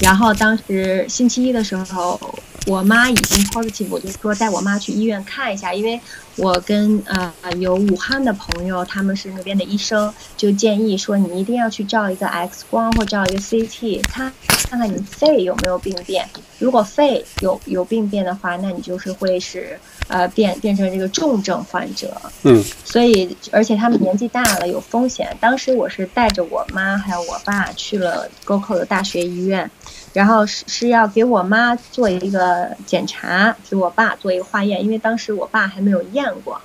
然后当时星期一的时候，我妈已经 positive，我就说带我妈去医院看一下，因为我跟呃有武汉的朋友，他们是那边的医生，就建议说你一定要去照一个 X 光或照一个 CT，看看看你肺有没有病变。如果肺有有病变的话，那你就是会是呃变变成这个重症患者。嗯。所以而且他们年纪大了，有风险。当时我是带着我妈还有我爸去了 GoCo 的大学医院。然后是是要给我妈做一个检查，给我爸做一个化验，因为当时我爸还没有验过。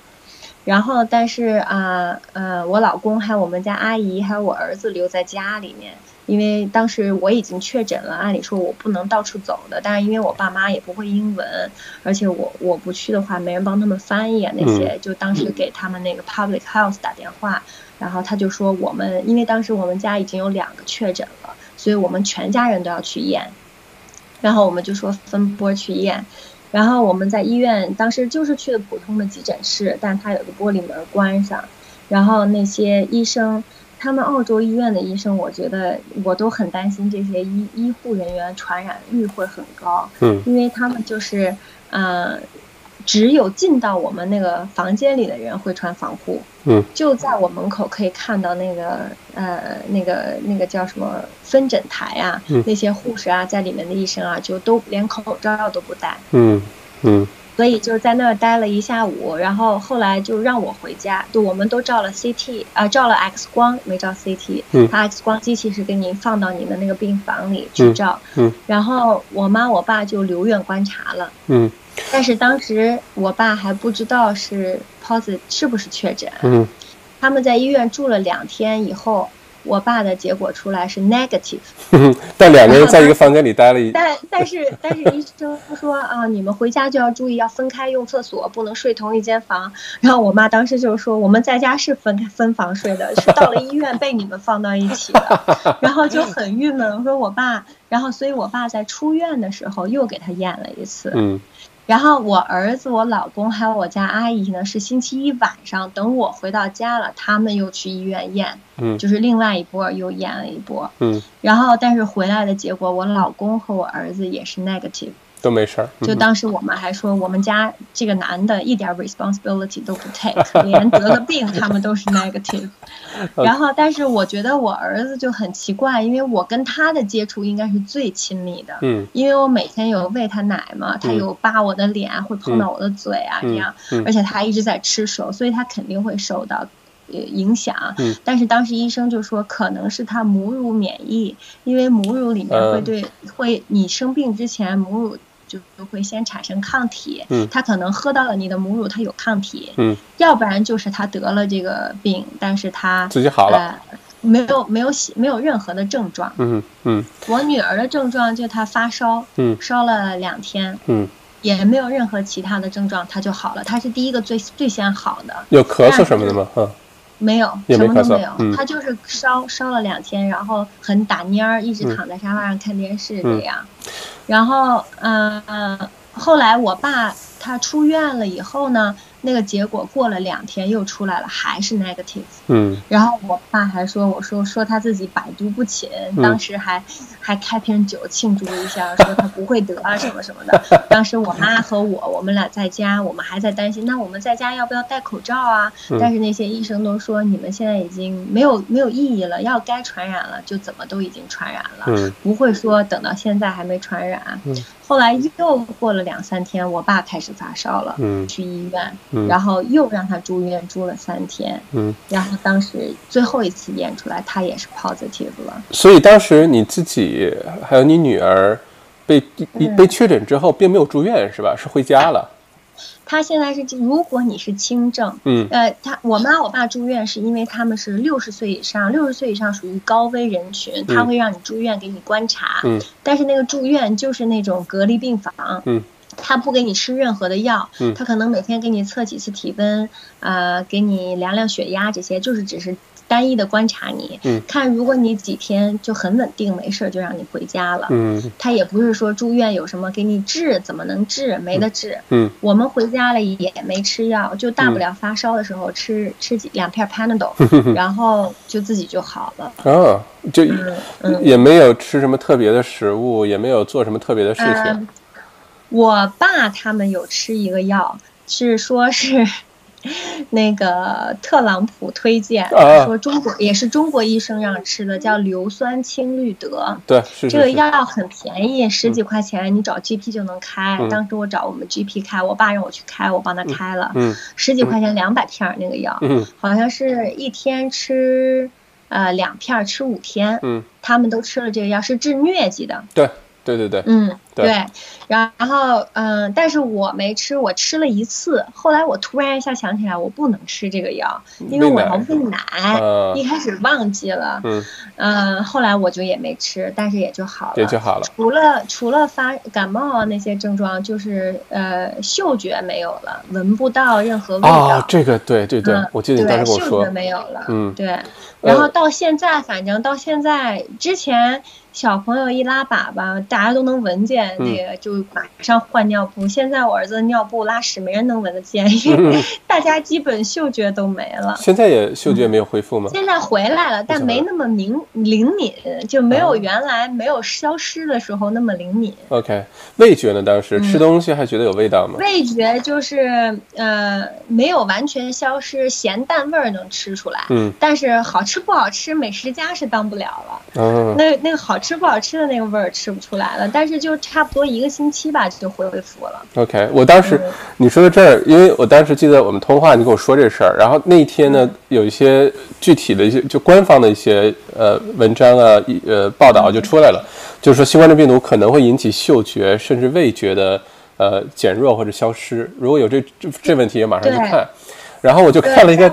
然后，但是啊，呃，我老公还有我们家阿姨还有我儿子留在家里面，因为当时我已经确诊了，按理说我不能到处走的，但是因为我爸妈也不会英文，而且我我不去的话，没人帮他们翻译啊那些，就当时给他们那个 public health 打电话，然后他就说我们，因为当时我们家已经有两个确诊了，所以我们全家人都要去验，然后我们就说分波去验。然后我们在医院，当时就是去的普通的急诊室，但它有个玻璃门关上。然后那些医生，他们澳洲医院的医生，我觉得我都很担心这些医医护人员传染率会很高。嗯。因为他们就是，呃，只有进到我们那个房间里的人会穿防护。嗯。就在我门口可以看到那个呃那个那个叫什么分诊台啊，那些护士啊，在里面的医生啊，就都连口罩都不戴。嗯嗯。所以就在那儿待了一下午，然后后来就让我回家。就我们都照了 CT 啊，照了 X 光，没照 CT。嗯。他 X 光机器是给你放到你的那个病房里去照。嗯。然后我妈我爸就留院观察了。嗯。但是当时我爸还不知道是 positive 是不是确诊。嗯。他们在医院住了两天以后。我爸的结果出来是 negative，*laughs* 但两个人在一个房间里待了一，但但是但是医生说啊，你们回家就要注意，要分开用厕所，不能睡同一间房。然后我妈当时就说，我们在家是分开分房睡的，是到了医院被你们放到一起的，然后就很郁闷。我说我爸，然后所以我爸在出院的时候又给他验了一次。嗯。然后我儿子、我老公还有我家阿姨呢，是星期一晚上等我回到家了，他们又去医院验，嗯，就是另外一波又验了一波，嗯，然后但是回来的结果，我老公和我儿子也是 negative。都没事儿，就当时我们还说，我们家这个男的一点 responsibility 都不 take，连得了病他们都是 negative。*laughs* 然后，但是我觉得我儿子就很奇怪，因为我跟他的接触应该是最亲密的，嗯，因为我每天有喂他奶嘛，他有扒我的脸，会碰到我的嘴啊这样，而且他一直在吃手，所以他肯定会受到影响。嗯，但是当时医生就说可能是他母乳免疫，因为母乳里面会对会你生病之前母乳。就就会先产生抗体，嗯，他可能喝到了你的母乳，他有抗体，嗯，要不然就是他得了这个病，但是他自己好了，没有没有没有任何的症状，嗯嗯，我女儿的症状就她发烧，嗯，烧了两天，嗯，也没有任何其他的症状，她就好了，她是第一个最最先好的，有咳嗽什么的吗？嗯。没有，什么都没有，嗯，他就是烧烧了两天，然后很打蔫儿，一直躺在沙发上看电视这样，然后嗯，后来我爸他出院了以后呢。那个结果过了两天又出来了，还是 negative。嗯。然后我爸还说，我说说他自己百毒不侵，当时还还开瓶酒庆祝一下，说他不会得啊什么什么的。当时我妈和我，我们俩在家，我们还在担心，那我们在家要不要戴口罩啊？但是那些医生都说，你们现在已经没有没有意义了，要该传染了就怎么都已经传染了，不会说等到现在还没传染。后来又过了两三天，我爸开始发烧了，去医院。然后又让他住院住了三天，嗯，然后当时最后一次验出来，他也是 positive 了。所以当时你自己还有你女儿被被确诊之后，并没有住院是吧？是回家了。他现在是，如果你是轻症，嗯，呃，他我妈我爸住院是因为他们是六十岁以上，六十岁以上属于高危人群，他会让你住院给你观察，嗯，但是那个住院就是那种隔离病房，嗯。他不给你吃任何的药，他可能每天给你测几次体温，呃，给你量量血压，这些就是只是单一的观察你，看如果你几天就很稳定没事，就让你回家了。嗯他也不是说住院有什么给你治，怎么能治？没得治。嗯我们回家了也没吃药，就大不了发烧的时候吃吃几两片 Panadol，*laughs* 然后就自己就好了。啊，就也没有吃什么特别的食物，也没有做什么特别的事情。我爸他们有吃一个药，是说是那个特朗普推荐，说中国也是中国医生让吃的，叫硫酸氢氯德。对，这个药很便宜，十几块钱，你找 GP 就能开。当时我找我们 GP 开，我爸让我去开，我帮他开了。嗯，十几块钱两百片那个药，嗯，好像是一天吃呃两片，吃五天。嗯，他们都吃了这个药，是治疟疾的。对。对对对，嗯，对，然后嗯，但是我没吃，我吃了一次，后来我突然一下想起来，我不能吃这个药，因为我要喂奶，一开始忘记了，嗯，嗯，后来我就也没吃，但是也就好了，也就好了。除了除了发感冒啊那些症状，就是呃嗅觉没有了，闻不到任何味道。哦，这个对对对，我记得你当时跟我说，嗅觉没有了，嗯，对。然后到现在，反正到现在之前。小朋友一拉粑粑，大家都能闻见，那个就马上换尿布。现在我儿子的尿布拉屎没人能闻得见，因为大家基本嗅觉都没了。现在也嗅觉没有恢复吗？现在回来了，但没那么灵灵敏，就没有原来没有消失的时候那么灵敏。OK，味觉呢？当时吃东西还觉得有味道吗？味觉就是呃没有完全消失，咸淡味儿能吃出来。嗯，但是好吃不好吃，美食家是当不了了。嗯，那那个好。吃不好吃的那个味儿吃不出来了，但是就差不多一个星期吧就恢复了。OK，我当时你说到这儿，因为我当时记得我们通话，你跟我说这事儿，然后那一天呢，有一些具体的一些就官方的一些呃文章啊，呃报道就出来了，就是说新冠状病毒可能会引起嗅觉甚至味觉的呃减弱或者消失。如果有这这这问题，马上去看。然后我就看了一个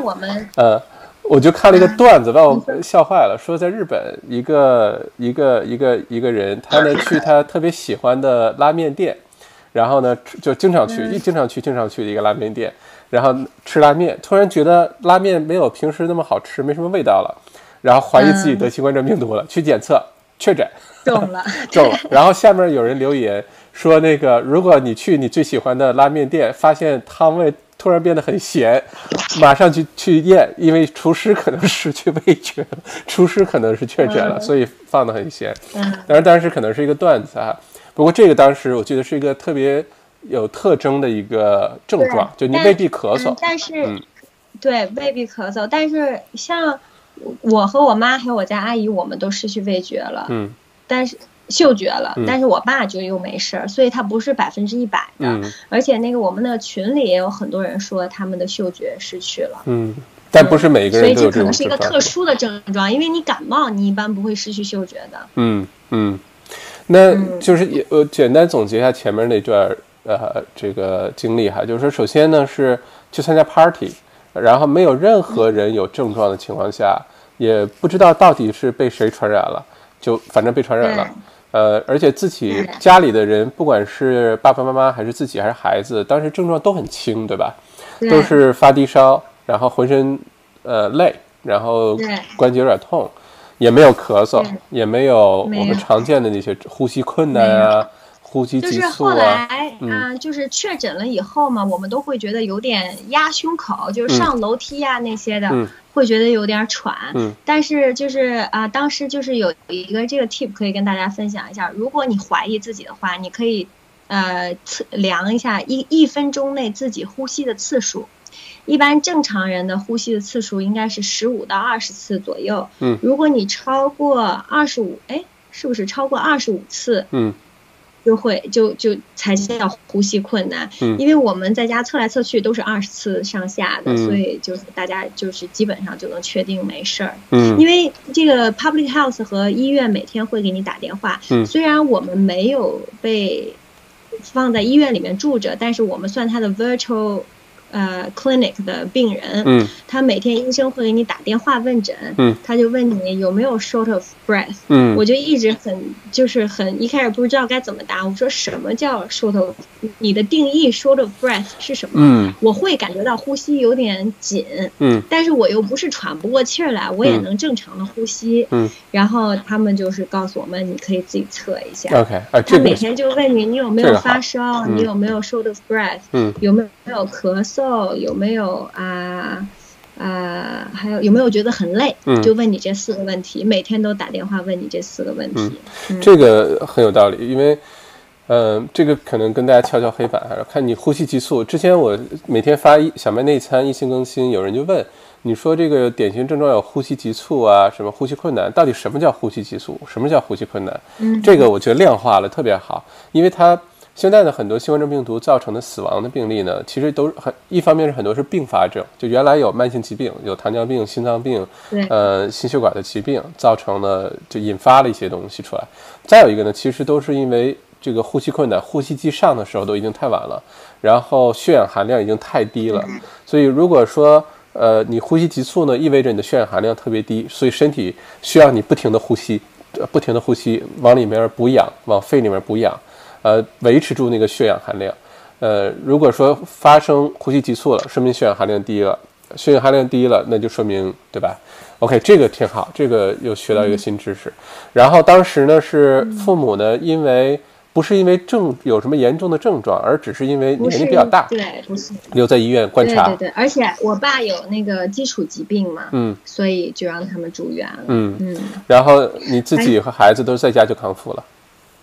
呃。我就看了一个 *laughs* 段子，把我笑坏了。说在日本，一个一个一个一个人，他呢去他特别喜欢的拉面店，然后呢就经常去，一经常去经常去的一个拉面店，然后吃拉面，突然觉得拉面没有平时那么好吃，没什么味道了，然后怀疑自己得新冠状病毒了，去检测确诊，*laughs* 中了，*laughs* 中了。然后下面有人留言说，那个如果你去你最喜欢的拉面店，发现汤味。突然变得很咸，马上去去验，因为厨师可能失去味觉了，厨师可能是确诊了，所以放的很咸。嗯，当然当时可能是一个段子啊，不过这个当时我记得是一个特别有特征的一个症状，就你未必咳嗽，但是，对，未必咳嗽，但是像我和我妈还有我家阿姨，我们都失去味觉了。嗯，但是。嗅觉了，但是我爸就又没事儿，所以他不是百分之一百的。而且那个我们那个群里也有很多人说他们的嗅觉失去了。嗯，但不是每一个人都有这所以这可能是一个特殊的症状，因为你感冒，你一般不会失去嗅觉的。嗯嗯，那就是也呃，简单总结一下前面那段呃这个经历哈，就是说首先呢是去参加 party，然后没有任何人有症状的情况下，也不知道到底是被谁传染了，就反正被传染了。呃，而且自己家里的人，不管是爸爸妈妈还是自己还是孩子，当时症状都很轻，对吧？都是发低烧，然后浑身呃累，然后关节有点痛，也没有咳嗽，也没有我们常见的那些 *laughs* 呼吸困难啊。呼吸就是后来啊，就是确诊了以后嘛，我们都会觉得有点压胸口，就是上楼梯呀那些的，会觉得有点喘。嗯，但是就是啊，当时就是有一个这个 tip 可以跟大家分享一下，如果你怀疑自己的话，你可以呃测量一下一一分钟内自己呼吸的次数。一般正常人的呼吸的次数应该是十五到二十次左右。嗯，如果你超过二十五，哎，是不是超过二十五次？嗯。就会就就才叫呼吸困难，因为我们在家测来测去都是二十次上下的，所以就是大家就是基本上就能确定没事儿。嗯，因为这个 public health 和医院每天会给你打电话，虽然我们没有被放在医院里面住着，但是我们算它的 virtual。呃，clinic 的病人，嗯，他每天医生会给你打电话问诊，嗯，他就问你有没有 short of breath，嗯，我就一直很就是很一开始不知道该怎么答，我说什么叫 short of，你的定义 short of breath 是什么？嗯，我会感觉到呼吸有点紧，嗯，但是我又不是喘不过气儿来，我也能正常的呼吸，嗯，然后他们就是告诉我们你可以自己测一下，OK，他每天就问你你有没有发烧，你有没有 short of breath，嗯，有没有咳嗽。有没有啊啊？还有有没有觉得很累？就问你这四个问题，每天都打电话问你这四个问题。这个很有道理，因为嗯，这个可能跟大家敲敲黑板，还是看你呼吸急促。之前我每天发一小麦内参一星更新，有人就问你说这个典型症状有呼吸急促啊，什么呼吸困难？到底什么叫呼吸急促？什么叫呼吸困难？嗯，这个我觉得量化了特别好，因为它。现在呢，很多新冠状病毒造成的死亡的病例呢，其实都是很一方面是很多是并发症，就原来有慢性疾病，有糖尿病、心脏病，呃，心血管的疾病，造成了就引发了一些东西出来。再有一个呢，其实都是因为这个呼吸困难，呼吸机上的时候都已经太晚了，然后血氧含量已经太低了。所以如果说呃你呼吸急促呢，意味着你的血氧含量特别低，所以身体需要你不停的呼吸。不停的呼吸，往里面补氧，往肺里面补氧，呃，维持住那个血氧含量。呃，如果说发生呼吸急促了，说明血氧含量低了，血氧含量低了，那就说明对吧？OK，这个挺好，这个又学到一个新知识。然后当时呢，是父母呢，因为。不是因为症有什么严重的症状，而只是因为年龄比较大，对，不是留在医院观察。对对对，而且我爸有那个基础疾病嘛，嗯，所以就让他们住院了。嗯嗯，然后你自己和孩子都在家就康复了。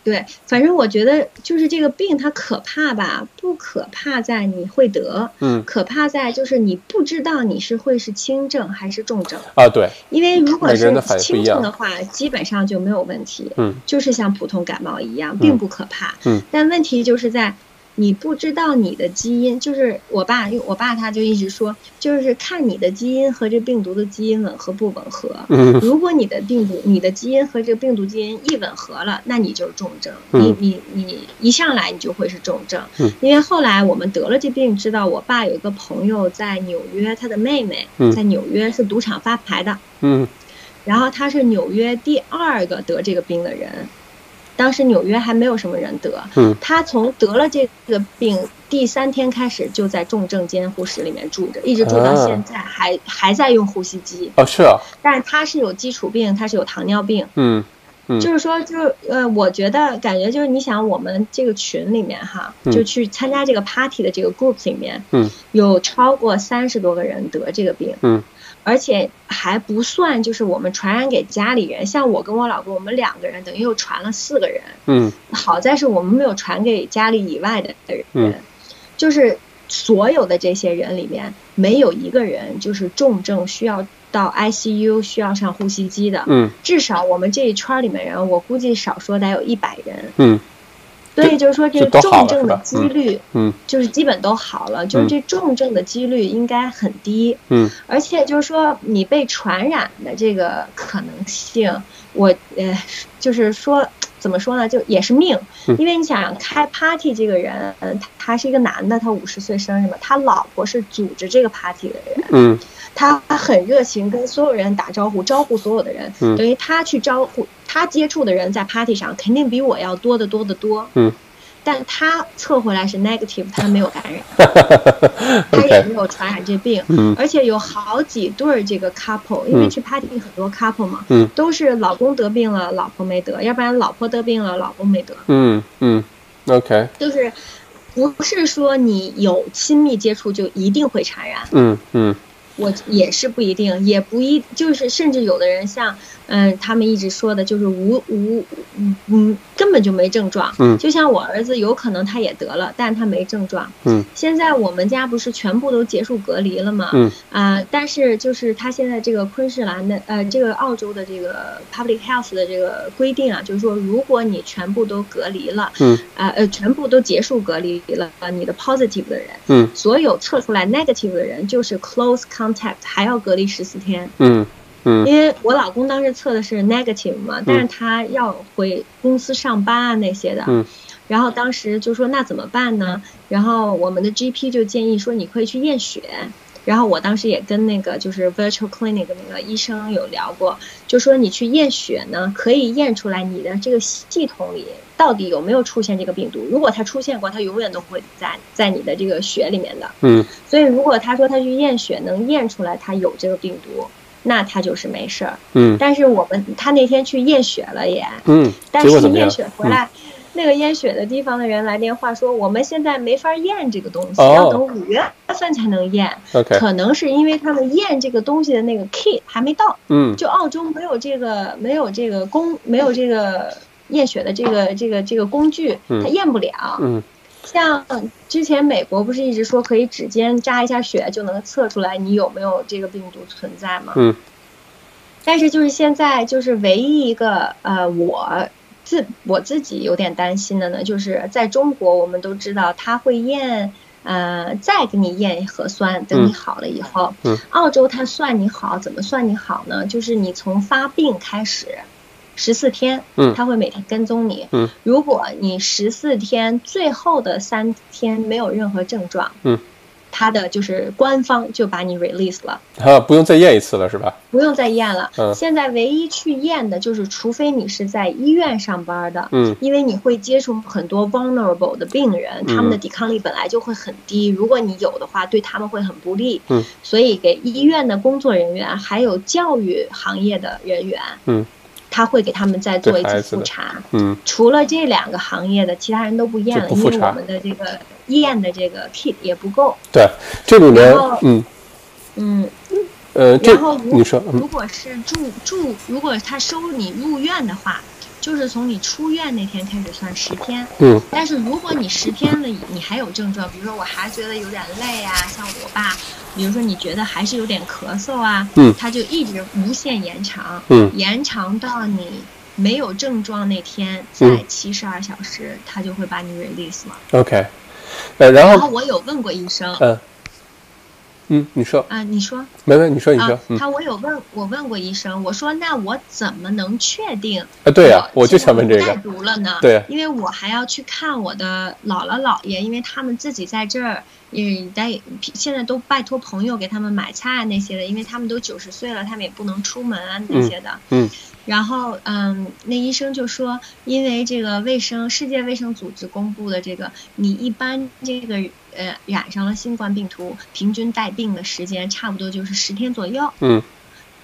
对，反正我觉得就是这个病它可怕吧，不可怕在你会得，嗯，可怕在就是你不知道你是会是轻症还是重症啊。对，因为如果是轻症的话，基本上就没有问题，嗯，就是像普通感冒一样，并不可怕，嗯，但问题就是在。你不知道你的基因，就是我爸，我爸他就一直说，就是看你的基因和这病毒的基因吻合不吻合。如果你的病毒、你的基因和这个病毒基因一吻合了，那你就是重症。你你你一上来你就会是重症。因为后来我们得了这病，知道我爸有一个朋友在纽约，他的妹妹在纽约是赌场发牌的。嗯，然后他是纽约第二个得这个病的人。当时纽约还没有什么人得，他从得了这个病第三天开始就在重症监护室里面住着，一直住到现在，还还在用呼吸机。哦，是啊。但是他是有基础病，他是有糖尿病。嗯嗯。就是说，就是呃，我觉得感觉就是，你想我们这个群里面哈，就去参加这个 party 的这个 group 里面，嗯，有超过三十多个人得这个病。嗯。而且还不算，就是我们传染给家里人，像我跟我老公，我们两个人等于又传了四个人。嗯，好在是我们没有传给家里以外的人。嗯，就是所有的这些人里面，没有一个人就是重症需要到 ICU 需要上呼吸机的。嗯，至少我们这一圈里面人，我估计少说得有一百人。嗯。所以就是说，这个重症的几率，嗯，就是基本都好了，就是这重症的几率应该很低，嗯，而且就是说，你被传染的这个可能性，我呃，就是说，怎么说呢，就也是命，因为你想开 party 这个人，嗯，他是一个男的，他五十岁生日嘛，他老婆是组织这个 party 的人，嗯。他很热情，跟所有人打招呼，招呼所有的人，等于他去招呼他接触的人，在 party 上肯定比我要多得多得多。嗯，但他测回来是 negative，他没有感染，*laughs* 他也没有传染这病。嗯，而且有好几对儿这个 couple，因为去 party 很多 couple 嘛，嗯，都是老公得病了，老婆没得，要不然老婆得病了，老公没得。嗯嗯，OK，就是不是说你有亲密接触就一定会传染。嗯嗯。我也是不一定，也不一，就是甚至有的人像。嗯，他们一直说的就是无无嗯嗯，根本就没症状。嗯，就像我儿子，有可能他也得了，但他没症状。嗯，现在我们家不是全部都结束隔离了吗？嗯啊，但是就是他现在这个昆士兰的呃，这个澳洲的这个 public health 的这个规定啊，就是说如果你全部都隔离了，嗯啊呃，全部都结束隔离了，你的 positive 的人，嗯，所有测出来 negative 的人就是 close contact，还要隔离十四天。嗯。因为我老公当时测的是 negative 嘛，但是他要回公司上班啊那些的，然后当时就说那怎么办呢？然后我们的 GP 就建议说你可以去验血，然后我当时也跟那个就是 virtual clinic 那个医生有聊过，就说你去验血呢，可以验出来你的这个系统里到底有没有出现这个病毒。如果它出现过，它永远都会在在你的这个血里面的。嗯，所以如果他说他去验血能验出来他有这个病毒。那他就是没事儿，嗯，但是我们他那天去验血了也，嗯，但是验血回来，那个验血的地方的人来电话说，我们现在没法验这个东西，要等五月份才能验，OK，可能是因为他们验这个东西的那个 kit 还没到，嗯，就澳洲没有这个没有这个工没有这个验血的这个这个这个工具，他验不了，嗯。像之前美国不是一直说可以指尖扎一下血就能测出来你有没有这个病毒存在吗？嗯。但是就是现在就是唯一一个呃我自我自己有点担心的呢，就是在中国，我们都知道他会验，呃，再给你验核酸，等你好了以后。嗯。澳洲他算你好，怎么算你好呢？就是你从发病开始，十四天，嗯，他会每天跟踪你。嗯。如果你十四天最后的三天没有任何症状，嗯。他的就是官方就把你 release 了，啊，不用再验一次了是吧？不用再验了。嗯，现在唯一去验的就是，除非你是在医院上班的，嗯，因为你会接触很多 vulnerable 的病人，他们的抵抗力本来就会很低，如果你有的话，对他们会很不利。嗯，所以给医院的工作人员还有教育行业的人员，嗯。他会给他们再做一次复查，嗯，除了这两个行业的，其他人都不验了，因为我们的这个验的这个 kit 也不够。对，这里面，嗯，嗯，呃，然后你说，如果是住住，如果他收你入院的话，就是从你出院那天开始算十天，嗯，但是如果你十天了，你还有症状，比如说我还觉得有点累啊，像我爸。比如说你觉得还是有点咳嗽啊，嗯，他就一直无限延长，嗯，延长到你没有症状那天，在七十二小时，他就会把你 release 了。OK，呃，然后，然后我有问过医生，嗯，嗯，你说，啊，你说，没问，你说，你说，他我有问，我问过医生，我说那我怎么能确定？啊，对呀，我就想问这个，带毒了呢？对，因为我还要去看我的姥姥姥爷，因为他们自己在这儿。嗯在现在都拜托朋友给他们买菜那些的，因为他们都九十岁了，他们也不能出门啊那些的。嗯。然后，嗯，那医生就说，因为这个卫生世界卫生组织公布的这个，你一般这个呃染上了新冠病毒，平均带病的时间差不多就是十天左右。嗯。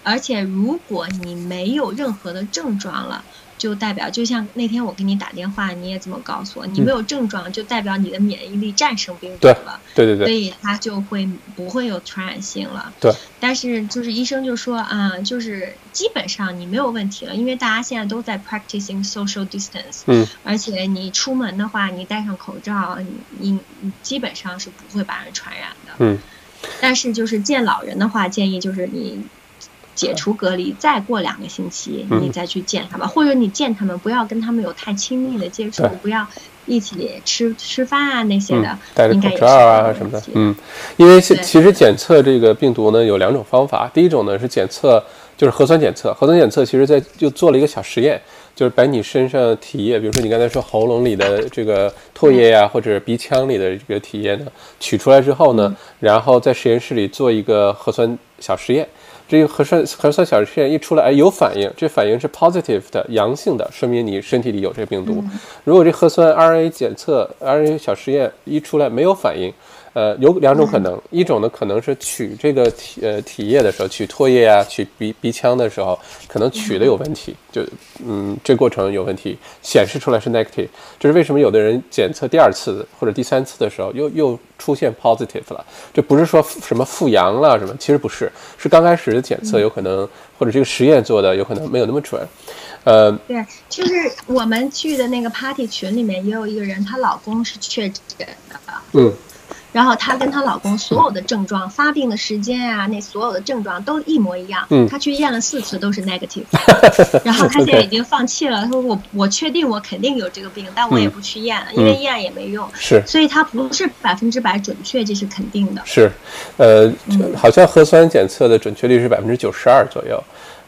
而且，如果你没有任何的症状了。就代表，就像那天我给你打电话，你也这么告诉我，你没有症状，就代表你的免疫力战胜病毒了。对对对。所以它就会不会有传染性了。对。但是就是医生就说啊，就是基本上你没有问题了，因为大家现在都在 practicing social distance。嗯。而且你出门的话，你戴上口罩，你你基本上是不会把人传染的。嗯。但是就是见老人的话，建议就是你。解除隔离，再过两个星期你再去见他们，或者你见他们不要跟他们有太亲密的接触，不要一起吃吃饭啊那些的，戴着口罩啊什么的。嗯，因为其实检测这个病毒呢有两种方法，第一种呢是检测就是核酸检测，核酸检测其实在就做了一个小实验，就是把你身上体液，比如说你刚才说喉咙里的这个唾液呀，或者鼻腔里的这个体液呢取出来之后呢，然后在实验室里做一个核酸小实验。这个核酸核酸小实验一出来，哎，有反应，这反应是 positive 的，阳性的，说明你身体里有这个病毒。如果这核酸 RNA 检测 RNA 小实验一出来没有反应。呃，有两种可能，一种呢可能是取这个体呃体液的时候，取唾液啊，取鼻鼻腔的时候，可能取的有问题，就嗯这过程有问题，显示出来是 negative，这是为什么有的人检测第二次或者第三次的时候又又出现 positive 了，这不是说什么复阳了什么，其实不是，是刚开始的检测有可能或者这个实验做的有可能没有那么准，呃，对，就是我们去的那个 party 群里面也有一个人，她老公是确诊的，嗯。然后她跟她老公所有的症状、发病的时间啊，那所有的症状都一模一样。嗯，她去验了四次都是 negative，*laughs* 然后她现在已经放弃了。她说我我确定我肯定有这个病，但我也不去验了，因为验也没用。是，所以它不是百分之百准确，这是肯定的。是，呃，好像核酸检测的准确率是百分之九十二左右，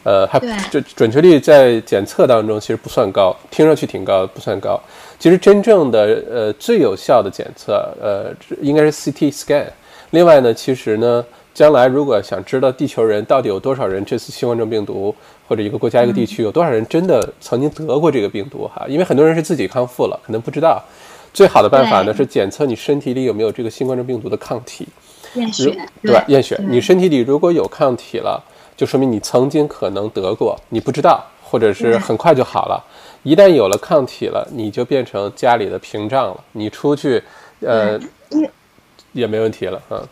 呃，还就准确率在检测当中其实不算高，听上去挺高，不算高。其实真正的呃最有效的检测呃应该是 CT scan。另外呢，其实呢，将来如果想知道地球人到底有多少人这次新冠状病毒或者一个国家一个地区有多少人真的曾经得过这个病毒哈，因为很多人是自己康复了，可能不知道。最好的办法呢是检测你身体里有没有这个新冠状病毒的抗体。验血。对，验血。你身体里如果有抗体了，就说明你曾经可能得过，你不知道，或者是很快就好了。一旦有了抗体了，你就变成家里的屏障了。你出去，呃，也没问题了啊。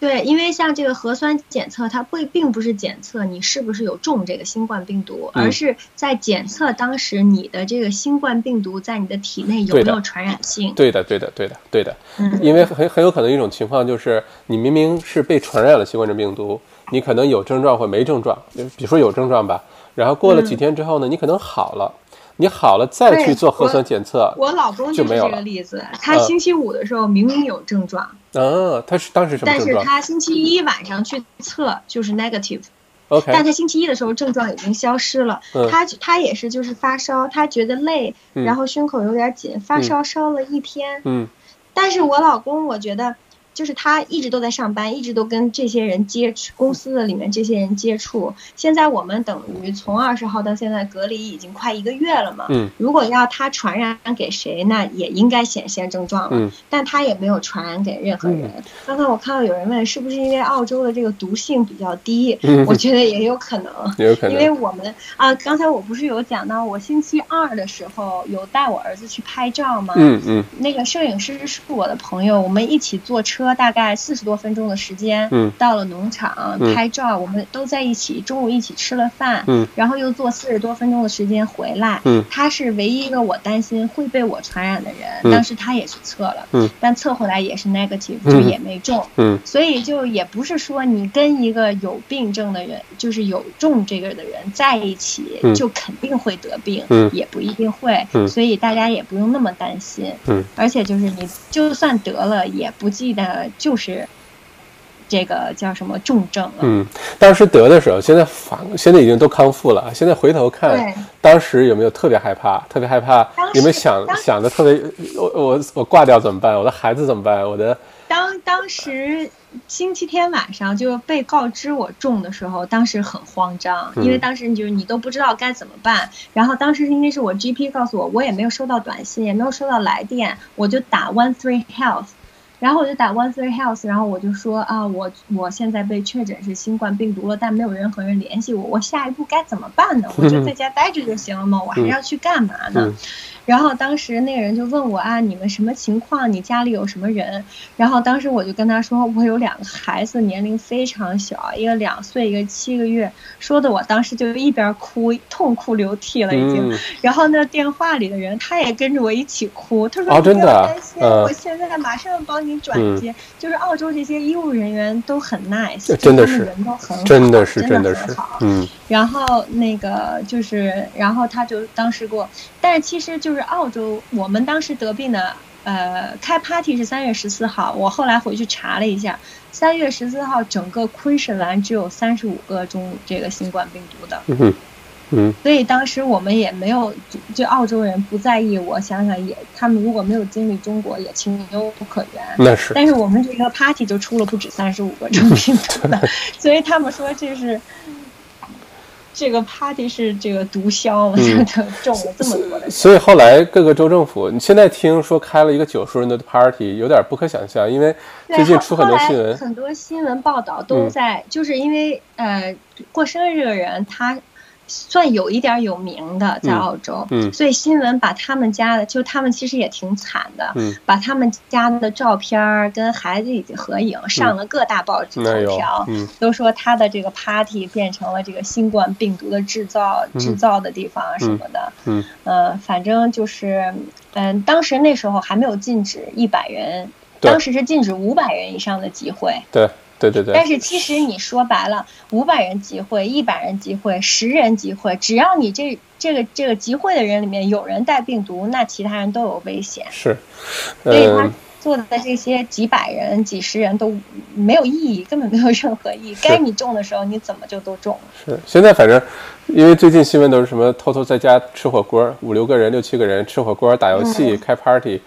对，因为像这个核酸检测，它不并不是检测你是不是有中这个新冠病毒，而是在检测当时你的这个新冠病毒在你的体内有没有传染性。对的，对的，对的，对的。嗯。因为很很有可能一种情况就是，你明明是被传染了新冠状病毒，你可能有症状或没症状，比如说有症状吧。然后过了几天之后呢，你可能好了，你好了再去做核酸检测，我老公就是这个例子。他星期五的时候明明有症状，嗯，他是当时什么症状？但是他星期一晚上去测就是 negative。OK，但他星期一的时候症状已经消失了。他他也是就是发烧，他觉得累，然后胸口有点紧，发烧烧了一天。嗯，但是我老公我觉得。就是他一直都在上班，一直都跟这些人接触，公司的里面这些人接触。现在我们等于从二十号到现在隔离已经快一个月了嘛。嗯。如果要他传染给谁，那也应该显现症状了。嗯。但他也没有传染给任何人。刚才我看到有人问，是不是因为澳洲的这个毒性比较低？嗯。我觉得也有可能。*laughs* 有可能。因为我们啊，刚才我不是有讲到，我星期二的时候有带我儿子去拍照吗？嗯嗯。那个摄影师是我的朋友，我们一起坐车，大概四十多。分钟的时间，嗯，到了农场拍照，我们都在一起，中午一起吃了饭，嗯，然后又坐四十多分钟的时间回来，嗯，他是唯一一个我担心会被我传染的人，当时他也去测了，嗯，但测回来也是 negative，就也没中，嗯，所以就也不是说你跟一个有病症的人，就是有中这个的人在一起，就肯定会得病，嗯，也不一定会，嗯，所以大家也不用那么担心，嗯，而且就是你就算得了，也不记得就是。这个叫什么重症了？嗯，当时得的时候，现在反现在已经都康复了。现在回头看，当时有没有特别害怕？特别害怕？有没有想想的特别？我我我挂掉怎么办？我的孩子怎么办？我的当当时星期天晚上就被告知我中的时候，当时很慌张，因为当时你就是你都不知道该怎么办。然后当时因为是我 GP 告诉我，我也没有收到短信，也没有收到来电，我就打 One Three Health。然后我就打 One Three Health，然后我就说啊，我我现在被确诊是新冠病毒了，但没有任何人联系我，我下一步该怎么办呢？我就在家待着就行了吗？我还要去干嘛呢？然后当时那个人就问我啊，你们什么情况？你家里有什么人？然后当时我就跟他说，我有两个孩子，年龄非常小，一个两岁，一个七个月。说的我当时就一边哭，痛哭流涕了已经。*laughs* 然后那电话里的人他也跟着我一起哭，他说不要担心，我现在马上帮你转接。就是澳洲这些医务人员都很 nice，真的是人都很好，真的是真的是好。嗯。然后那个就是，然后他就当时给我，但是其实就是。澳洲，我们当时得病的，呃，开 party 是三月十四号。我后来回去查了一下，三月十四号整个昆士兰只有三十五个中这个新冠病毒的。嗯嗯。所以当时我们也没有，就澳洲人不在意。我想想也，他们如果没有经历中国，也情有可原。那是。但是我们这个 party 就出了不止三十五个中 *laughs* 病毒的，所以他们说这是。这个 party 是这个毒枭，中了这么多的。所以后来各个州政府，你现在听说开了一个九十人的 party，有点不可想象，因为最近出很多新闻，很多新闻报道都在，就是因为呃，过生日这个人他。算有一点有名的，在澳洲，所以新闻把他们家的，就他们其实也挺惨的，把他们家的照片跟孩子一起合影上了各大报纸头条，都说他的这个 party 变成了这个新冠病毒的制造制造的地方什么的，嗯，呃，反正就是，嗯，当时那时候还没有禁止一百人，当时是禁止五百人以上的集会，对。对对对，但是其实你说白了，五百人集会、一百人集会、十人集会，只要你这这个这个集会的人里面有人带病毒，那其他人都有危险。是，所以他做的这些几百人、几十人都没有意义，根本没有任何意义。该你中的时候，你怎么就都中了？是，现在反正，因为最近新闻都是什么偷偷在家吃火锅，五六个人、六七个人吃火锅、打游戏、开 party。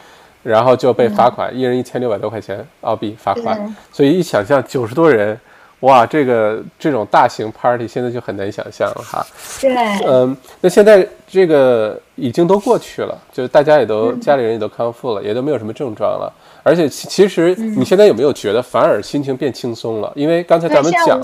然后就被罚款，一人一千六百多块钱澳币罚款。所以一想象九十多人，哇，这个这种大型 party 现在就很难想象了哈。对。嗯，那现在这个已经都过去了，就大家也都家里人也都康复了，也都没有什么症状了。而且其实你现在有没有觉得反而心情变轻松了？因为刚才咱们讲。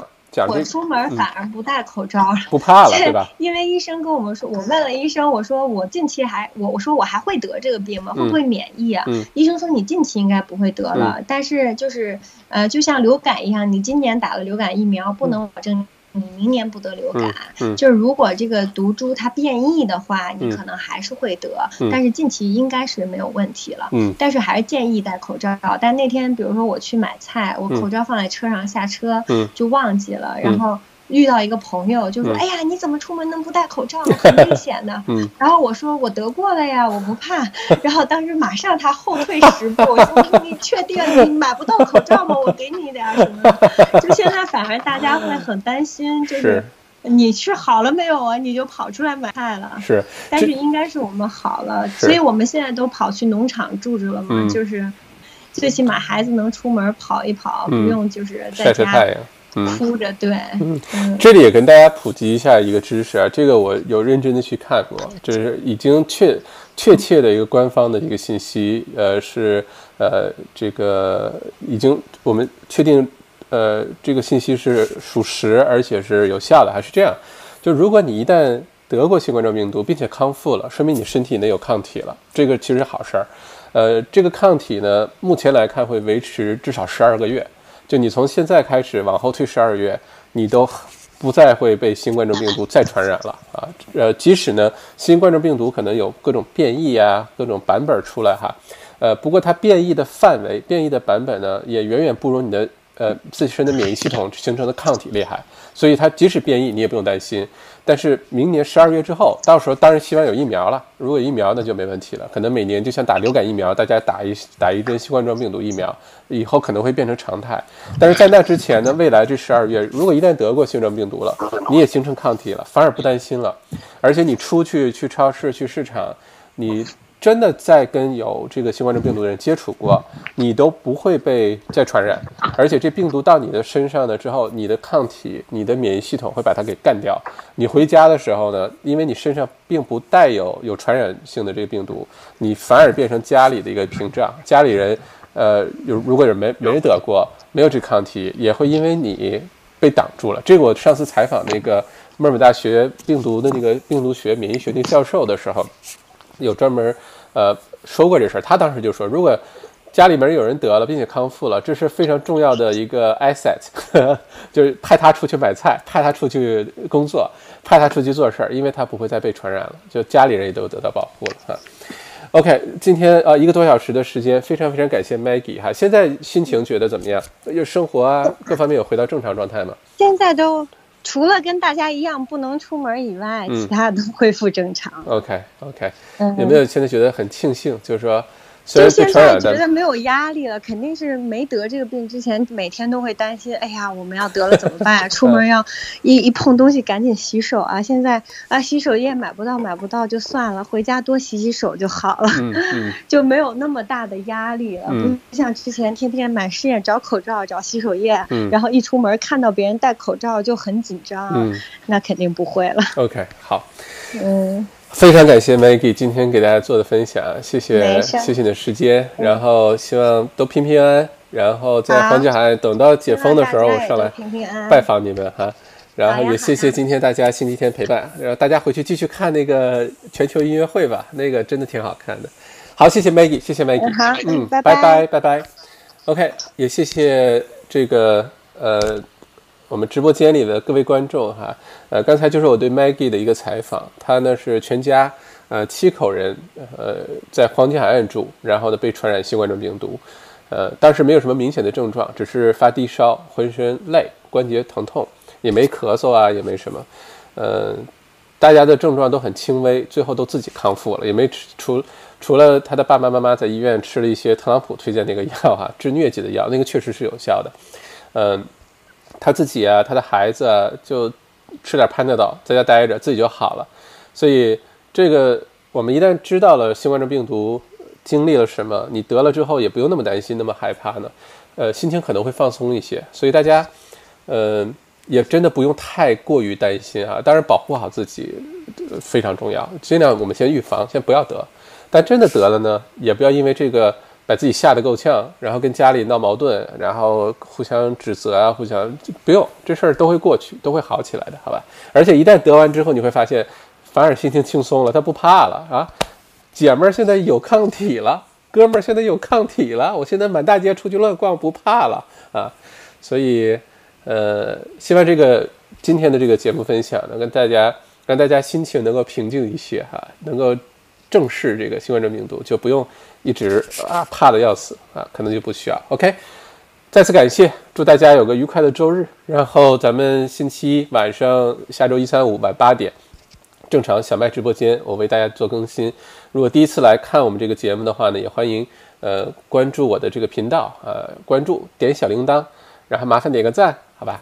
我出门反而不戴口罩了，不怕了，*laughs* 对吧？*laughs* 因为医生跟我们说，我问了医生，我说我近期还我我说我还会得这个病吗？会不会免疫啊？医生说你近期应该不会得了，但是就是呃，就像流感一样，你今年打了流感疫苗，不能保证。你明年不得流感，就是如果这个毒株它变异的话，你可能还是会得，但是近期应该是没有问题了。但是还是建议戴口罩。但那天比如说我去买菜，我口罩放在车上，下车就忘记了，然后遇到一个朋友，就说：“哎呀，你怎么出门能不戴口罩？*laughs* 很危险的。”然后我说：“我得过了呀，我不怕。” *laughs* 然后当时马上他后退十步，*laughs* 我说：“你确定你买不到口罩吗？我给你点什么？”就现在反而大家会很担心，就是你是好了没有啊？你就跑出来买菜了。是，但是应该是我们好了，所以我们现在都跑去农场住着了嘛，就是最起码孩子能出门跑一跑，不用就是在家。哭着对，嗯，这里也跟大家普及一下一个知识啊，这个我有认真的去看过，就是已经确确切的一个官方的一个信息，呃，是呃这个已经我们确定，呃，这个信息是属实而且是有效的，还是这样？就如果你一旦得过新冠状病毒并且康复了，说明你身体内有抗体了，这个其实是好事儿，呃，这个抗体呢，目前来看会维持至少十二个月。就你从现在开始往后推十二月，你都不再会被新冠状病毒再传染了啊！呃，即使呢，新冠状病毒可能有各种变异呀，各种版本出来哈，呃，不过它变异的范围、变异的版本呢，也远远不如你的呃自身的免疫系统形成的抗体厉害，所以它即使变异，你也不用担心。但是明年十二月之后，到时候当然希望有疫苗了。如果疫苗那就没问题了。可能每年就像打流感疫苗，大家打一打一针新冠状病毒疫苗，以后可能会变成常态。但是在那之前呢，未来这十二月，如果一旦得过新冠病毒了，你也形成抗体了，反而不担心了。而且你出去去超市、去市场，你。真的在跟有这个新冠状病毒的人接触过，你都不会被再传染，而且这病毒到你的身上了之后，你的抗体、你的免疫系统会把它给干掉。你回家的时候呢，因为你身上并不带有有传染性的这个病毒，你反而变成家里的一个屏障。家里人，呃，有如果有没没得过，没有这抗体，也会因为你被挡住了。这个我上次采访那个墨尔本大学病毒的那个病毒学、免疫学那教授的时候。有专门，呃，说过这事儿。他当时就说，如果家里面有人得了并且康复了，这是非常重要的一个 asset，*laughs* 就是派他出去买菜，派他出去工作，派他出去做事儿，因为他不会再被传染了，就家里人也都得到保护了哈。OK，今天呃一个多小时的时间，非常非常感谢 Maggie 哈。现在心情觉得怎么样？有生活啊各方面有回到正常状态吗？现在都。除了跟大家一样不能出门以外，其他都恢复正常。OK OK，有没有现在觉得很庆幸？就是说。就现在觉得没有压力了，肯定是没得这个病之前，每天都会担心。哎呀，我们要得了怎么办呀？*laughs* 出门要一一碰东西赶紧洗手啊！现在啊，洗手液买不到，买不到就算了，回家多洗洗手就好了，*laughs* 就没有那么大的压力了。不像之前天天满世界找口罩、找洗手液，然后一出门看到别人戴口罩就很紧张。那肯定不会了。OK，好。嗯。非常感谢 Maggie 今天给大家做的分享，谢谢谢谢你的时间，然后希望都平平安安，然后在黄金海岸等到解封的时候我上来拜访你们哈，然后也谢谢今天大家星期天陪伴，然后大家回去继续看那个全球音乐会吧，那个真的挺好看的。好，谢谢 Maggie，谢谢 Maggie，好，嗯，拜拜拜拜，OK，也谢谢这个呃。我们直播间里的各位观众哈，呃，刚才就是我对 Maggie 的一个采访，他呢是全家呃七口人，呃，在黄金海岸住，然后呢被传染新冠状病毒，呃，当时没有什么明显的症状，只是发低烧，浑身累，关节疼痛，也没咳嗽啊，也没什么，呃，大家的症状都很轻微，最后都自己康复了，也没除除了他的爸爸妈妈在医院吃了一些特朗普推荐那个药哈，治疟疾的药，那个确实是有效的，嗯。他自己啊，他的孩子啊，就吃点潘德岛，在家待着，自己就好了。所以，这个我们一旦知道了新冠状病毒经历了什么，你得了之后也不用那么担心，那么害怕呢。呃，心情可能会放松一些。所以大家，呃，也真的不用太过于担心啊。当然，保护好自己非常重要，尽量我们先预防，先不要得。但真的得了呢，也不要因为这个。把自己吓得够呛，然后跟家里闹矛盾，然后互相指责啊，互相不用，这事儿都会过去，都会好起来的，好吧？而且一旦得完之后，你会发现，反而心情轻松了，他不怕了啊！姐们儿现在有抗体了，哥们儿现在有抗体了，我现在满大街出去乱逛不怕了啊！所以，呃，希望这个今天的这个节目分享能跟大家，让大家心情能够平静一些哈，能够正视这个新冠状病毒，就不用。一直啊怕的要死啊，可能就不需要。OK，再次感谢，祝大家有个愉快的周日。然后咱们星期一晚上，下周一、三、五晚八点，正常小麦直播间，我为大家做更新。如果第一次来看我们这个节目的话呢，也欢迎呃关注我的这个频道，呃关注点小铃铛，然后麻烦点个赞，好吧？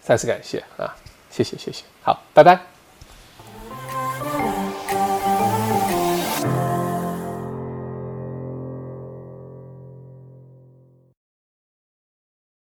再次感谢啊，谢谢谢谢，好，拜拜。